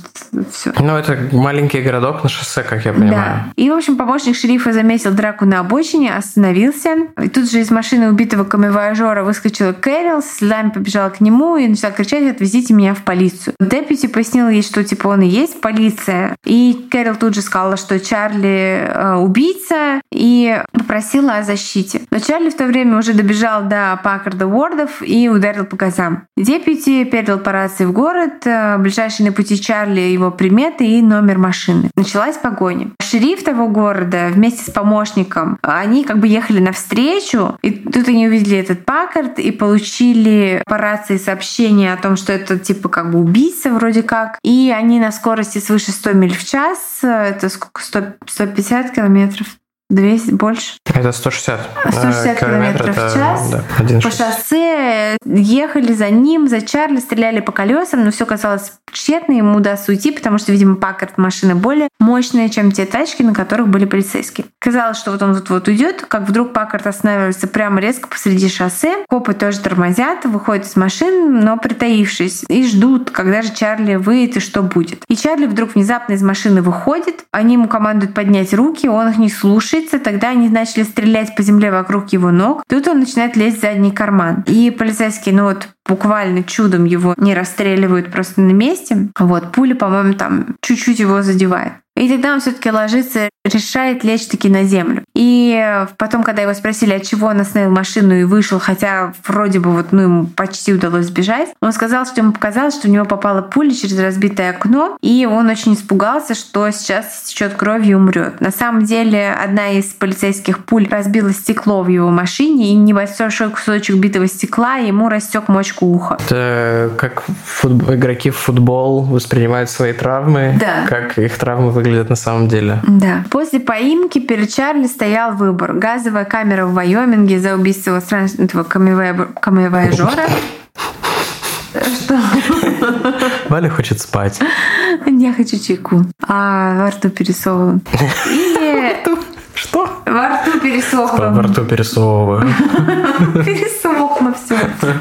все. Ну, это маленький городок на шоссе, как я понимаю. Да. И, в общем, помощник шерифа заметил драку на обочине, остановился. И тут же из машины убитого камевояжера выскочила Кэрил, с слезами побежала к нему и начала кричать «Отвезите меня в полицию». Депити пояснил ей, что типа он и есть полиция. И Кэрол тут же сказала, что Чарли э, убийца и попросила о защите. Но Чарли в то время уже добежал до Паккарда Уордов и ударил по газам. Депити передал по рации в город, э, ближайший на пути Чарли его приметы и номер машины. Началась погоня. Шериф того города вместе с помощником, они как бы ехали навстречу, и тут они увидели этот Паккард и получили по рации сообщение о том, что это типа как бы убийца убийца вроде как. И они на скорости свыше 100 миль в час. Это сколько? 100, 150 километров 200, больше. Это 160. 160 э, километров в час. Да, по шоссе ехали за ним, за Чарли, стреляли по колесам, но все казалось тщетно, ему удастся уйти, потому что, видимо, Паккарт машины более мощные, чем те тачки, на которых были полицейские. Казалось, что вот он вот-вот уйдет, как вдруг Паккарт останавливается прямо резко посреди шоссе. Копы тоже тормозят, выходят из машин, но притаившись, и ждут, когда же Чарли выйдет и что будет. И Чарли вдруг внезапно из машины выходит, они ему командуют поднять руки, он их не слушается, тогда они начали стрелять по земле вокруг его ног. Тут он начинает лезть в задний карман. И полицейские, ну вот буквально чудом его не расстреливают просто на месте. Вот, пуля, по-моему, там чуть-чуть его задевает. И тогда он все-таки ложится, решает лечь таки на землю. И потом, когда его спросили, от чего он остановил машину и вышел, хотя вроде бы вот, ну, ему почти удалось сбежать, он сказал, что ему показалось, что у него попала пуля через разбитое окно, и он очень испугался, что сейчас течет кровь и умрет. На самом деле, одна из полицейских пуль разбила стекло в его машине, и небольшой кусочек битого стекла ему растек мочку уха. Это как футб... игроки в футбол воспринимают свои травмы, да. как их травмы выглядят на самом деле. Да. После поимки перед Чарли стоял выбор. Газовая камера в Вайоминге за убийство странного камевояжера. Что? Валя хочет спать. Я хочу чайку. А во рту пересовываю. Или? Во рту пересохло. Во рту пересовываю. Пересохло все.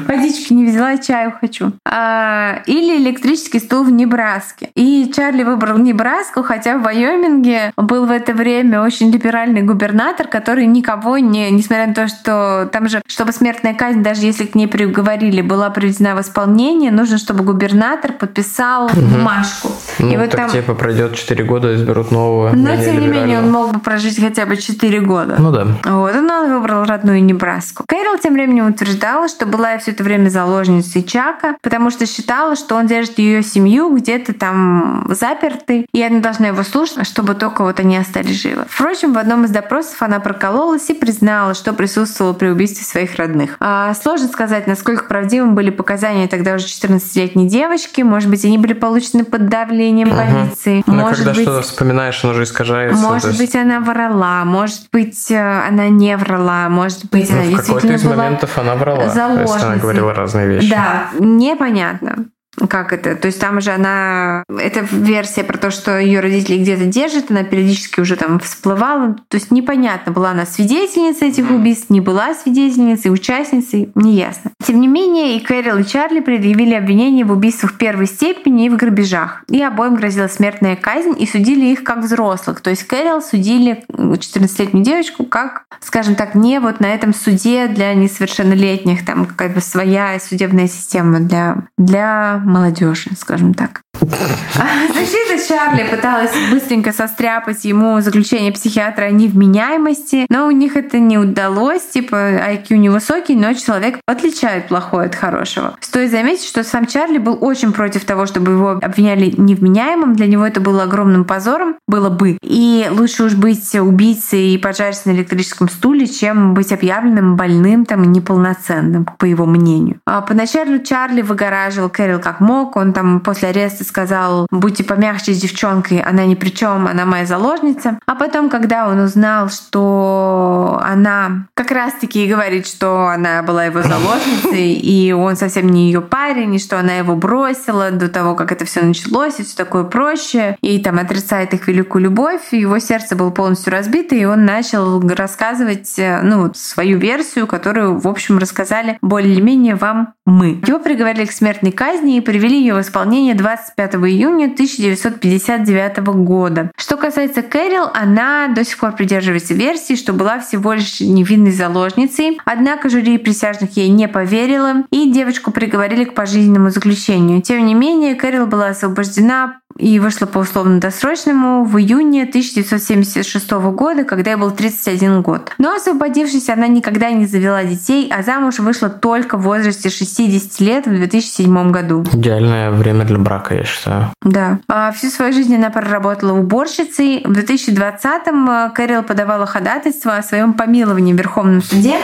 Водички не взяла, чаю хочу. А, или электрический стул в Небраске. И Чарли выбрал Небраску, хотя в Вайоминге был в это время очень либеральный губернатор, который никого не, несмотря на то, что там же, чтобы смертная казнь, даже если к ней приговорили, была приведена в исполнение, нужно, чтобы губернатор подписал угу. бумажку. Ну, и вот так там... типа пройдет 4 года, изберут нового. Но тем не менее он мог бы прожить хотя бы бы 4 года. Ну да. Вот, он выбрал родную Небраску. Кэрол тем временем утверждала, что была все это время заложницей Чака, потому что считала, что он держит ее семью где-то там запертой, и она должна его слушать, чтобы только вот они остались живы. Впрочем, в одном из допросов она прокололась и признала, что присутствовала при убийстве своих родных. А сложно сказать, насколько правдивым были показания тогда уже 14-летней девочки. Может быть, они были получены под давлением угу. полиции. Но может когда быть, что-то вспоминаешь, оно же искажается. Может есть... быть, она врала, может быть, э, она не врала, может быть, ну, она в действительно из была моментов она врала, заложницей. она говорила разные вещи. Да, непонятно как это? То есть там же она... Это версия про то, что ее родители где-то держат, она периодически уже там всплывала. То есть непонятно, была она свидетельницей этих убийств, не была свидетельницей, участницей, неясно. Тем не менее, и Кэрол, и Чарли предъявили обвинения в убийствах первой степени и в грабежах. И обоим грозила смертная казнь, и судили их как взрослых. То есть Кэрол судили 14-летнюю девочку как, скажем так, не вот на этом суде для несовершеннолетних, там как бы своя судебная система для, для молодежи, скажем так. Защита Чарли пыталась быстренько состряпать ему заключение психиатра о невменяемости, но у них это не удалось. Типа IQ невысокий, но человек отличает плохое от хорошего. Стоит заметить, что сам Чарли был очень против того, чтобы его обвиняли невменяемым. Для него это было огромным позором, было бы. И лучше уж быть убийцей и поджариться на электрическом стуле, чем быть объявленным больным там и неполноценным, по его мнению. А поначалу Чарли выгораживал Кэрил как мог. Он там после ареста сказал, будьте помягче с девчонкой, она ни при чем, она моя заложница. А потом, когда он узнал, что она как раз-таки говорит, что она была его заложницей, и он совсем не ее парень, и что она его бросила до того, как это все началось, и все такое проще, и там отрицает их великую любовь, его сердце было полностью разбито, и он начал рассказывать э, ну, свою версию, которую, в общем, рассказали более-менее вам мы. Его приговорили к смертной казни и привели ее в исполнение 25 июня 1959 года. Что касается Кэрил, она до сих пор придерживается версии, что была всего лишь невинной заложницей. Однако жюри присяжных ей не поверило, и девочку приговорили к пожизненному заключению. Тем не менее, Кэрил была освобождена и вышла по условно-досрочному в июне 1976 года, когда ей был 31 год. Но освободившись, она никогда не завела детей, а замуж вышла только в возрасте 60 лет в 2007 году. Идеальное время для брака, я считаю. Да. А всю свою жизнь она проработала уборщицей. В 2020-м э, Кэрил подавала ходатайство о своем помиловании в Верховном суде.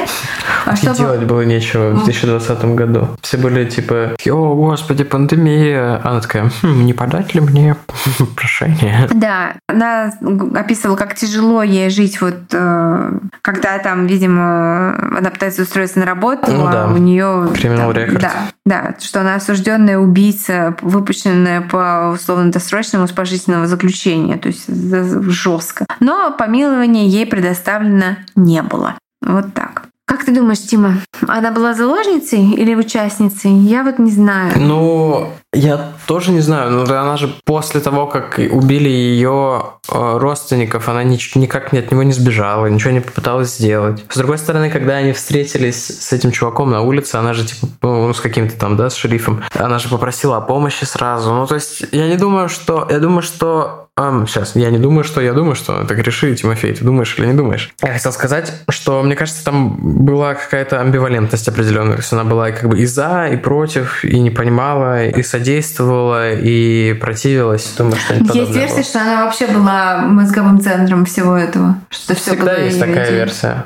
А чтобы... делать было нечего в 2020 году. Все были типа, о, господи, пандемия. Она такая, хм, не подать ли мне мне прошение. Да, она описывала, как тяжело ей жить, вот э, когда там, видимо, она пытается устроиться на работу, ну, а да. у нее криминал рекорд. Да, да, что она осужденная убийца, выпущенная по условно-досрочному с пожизненного заключения, то есть жестко. Но помилования ей предоставлено не было. Вот так. Как ты думаешь, Тима, Она была заложницей или участницей? Я вот не знаю. Ну, я тоже не знаю, но она же после того, как убили ее э, родственников, она никак от него не сбежала, ничего не попыталась сделать. С другой стороны, когда они встретились с этим чуваком на улице, она же типа, ну, с каким-то там, да, с шерифом, она же попросила о помощи сразу. Ну, то есть, я не думаю, что... Я думаю, что Um, сейчас, я не думаю, что я думаю, что так реши, Тимофей, ты думаешь или не думаешь? Я хотел сказать, что мне кажется, там была какая-то амбивалентность определенная. То есть она была как бы и за, и против, и не понимала, и содействовала, и противилась. Думаю, что Есть версия, было. что она вообще была мозговым центром всего этого. Что все Всегда есть такая идея. версия.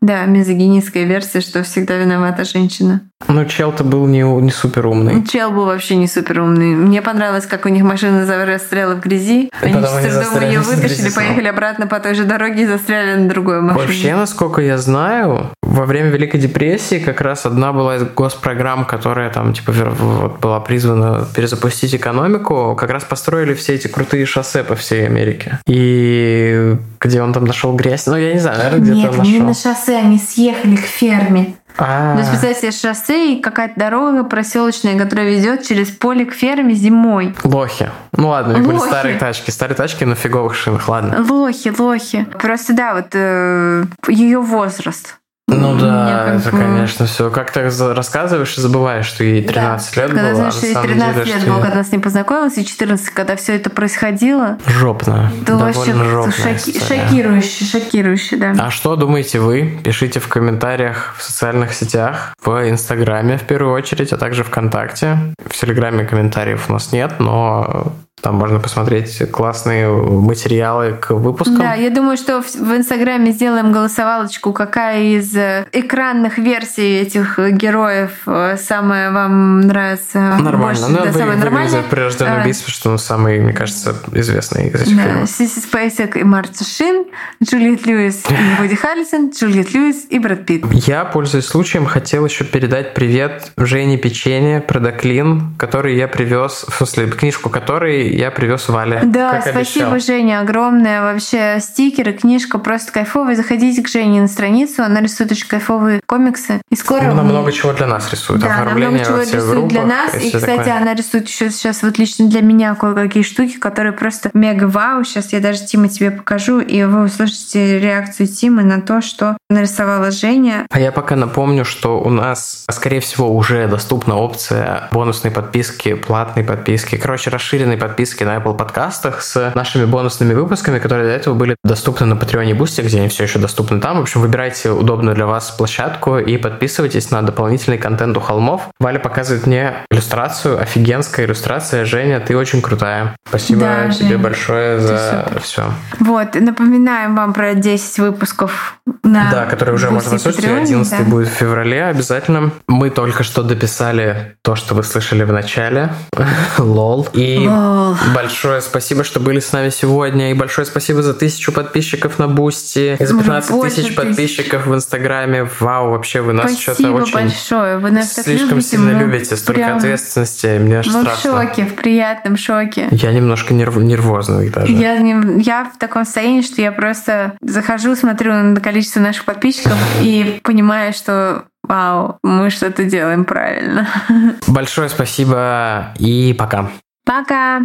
Да, мизогинистская версия, что всегда виновата женщина. Ну, чел-то был не, не супер умный. Чел был вообще не супер умный. Мне понравилось, как у них машина застряла в грязи. И они с трудом ее вытащили, поехали обратно по той же дороге и застряли на другой машине. Вообще, насколько я знаю, во время Великой депрессии как раз одна была из госпрограмм, которая там типа вот, была призвана перезапустить экономику, как раз построили все эти крутые шоссе по всей Америке. И где он там нашел грязь? Ну, я не знаю, наверное, где-то Нет, нашел. не на шоссе, они съехали к ферме. А-а-а. То есть, представьте себе шоссе и какая-то дорога проселочная, которая ведет через поле к ферме зимой. Лохи. Ну ладно, у них были старые тачки. Старые тачки на фиговых шинах, ладно. Лохи, лохи. Просто да, вот э, ее возраст. Ну да, это, бы... конечно, все. Как ты рассказываешь и забываешь, что ей 13 да. лет когда было. Когда знаешь, что ей 13 деле, лет было, когда с ней познакомилась, и 14, когда все это происходило. Жопно. Это вообще шоки... шокирующе, шокирующе, да. А что думаете вы? Пишите в комментариях в социальных сетях, в Инстаграме в первую очередь, а также ВКонтакте. В Телеграме комментариев у нас нет, но там можно посмотреть классные материалы к выпускам. Да, я думаю, что в Инстаграме сделаем голосовалочку, какая из э, экранных версий этих героев э, самая вам нравится. Нормально. Больше, ну, да, вы, самая нормальная. «Прирожденное а, убийство», что он самый, мне кажется, известный из этих да, фильмов. Сиси Спейсек и Марта Шин, Джулиет Льюис и Вуди Харрисон, Джулиет Льюис и Брэд Питт. Я, пользуясь случаем, хотел еще передать привет Жене Печенье, Продаклин, который я привез, в смысле, книжку которой я привез Вале. Да, спасибо, обещал. Женя, огромное. Вообще стикеры, книжка просто кайфовая. Заходите к Жене на страницу, она рисует очень кайфовые комиксы. И скоро... Она много чего для нас рисует. Да, она много чего рисует группах, для нас. И, кстати, такое. она рисует еще сейчас вот лично для меня кое-какие штуки, которые просто мега вау. Сейчас я даже Тима тебе покажу, и вы услышите реакцию Тимы на то, что нарисовала Женя. А я пока напомню, что у нас, скорее всего, уже доступна опция бонусной подписки, платной подписки, короче, расширенной подписки подписке на Apple подкастах с нашими бонусными выпусками, которые до этого были доступны на Patreon и Boosty, где они все еще доступны там. В общем, выбирайте удобную для вас площадку и подписывайтесь на дополнительный контент у холмов. Валя показывает мне иллюстрацию, офигенская иллюстрация. Женя, ты очень крутая. Спасибо да, тебе Женя, большое за все. Вот, напоминаем вам про 10 выпусков на Да, которые уже можно послушать. 11 да. будет в феврале обязательно. Мы только что дописали то, что вы слышали в начале. Лол. И Лол. Большое спасибо, что были с нами сегодня. И большое спасибо за тысячу подписчиков на Бусти. И за 15 тысяч подписчиков в Инстаграме. Вау, вообще вы нас что-то очень... большое. Вы нас слишком любите, сильно любите. Столько прям... ответственности. Мне аж мы страшно. в шоке, в приятном шоке. Я немножко нерв... нервозный даже. Я, я в таком состоянии, что я просто захожу, смотрю на количество наших подписчиков и понимаю, что Вау, мы что-то делаем правильно. Большое спасибо и пока. Пока!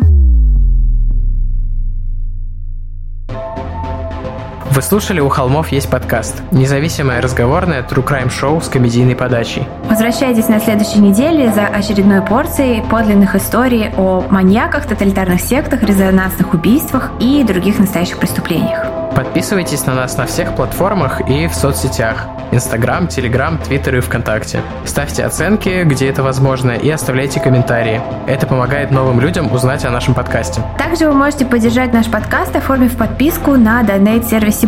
Вы слушали «У холмов есть подкаст» – независимое разговорное true crime шоу с комедийной подачей. Возвращайтесь на следующей неделе за очередной порцией подлинных историй о маньяках, тоталитарных сектах, резонансных убийствах и других настоящих преступлениях. Подписывайтесь на нас на всех платформах и в соцсетях – Инстаграм, Телеграм, Твиттер и ВКонтакте. Ставьте оценки, где это возможно, и оставляйте комментарии. Это помогает новым людям узнать о нашем подкасте. Также вы можете поддержать наш подкаст, оформив подписку на донейт-сервисе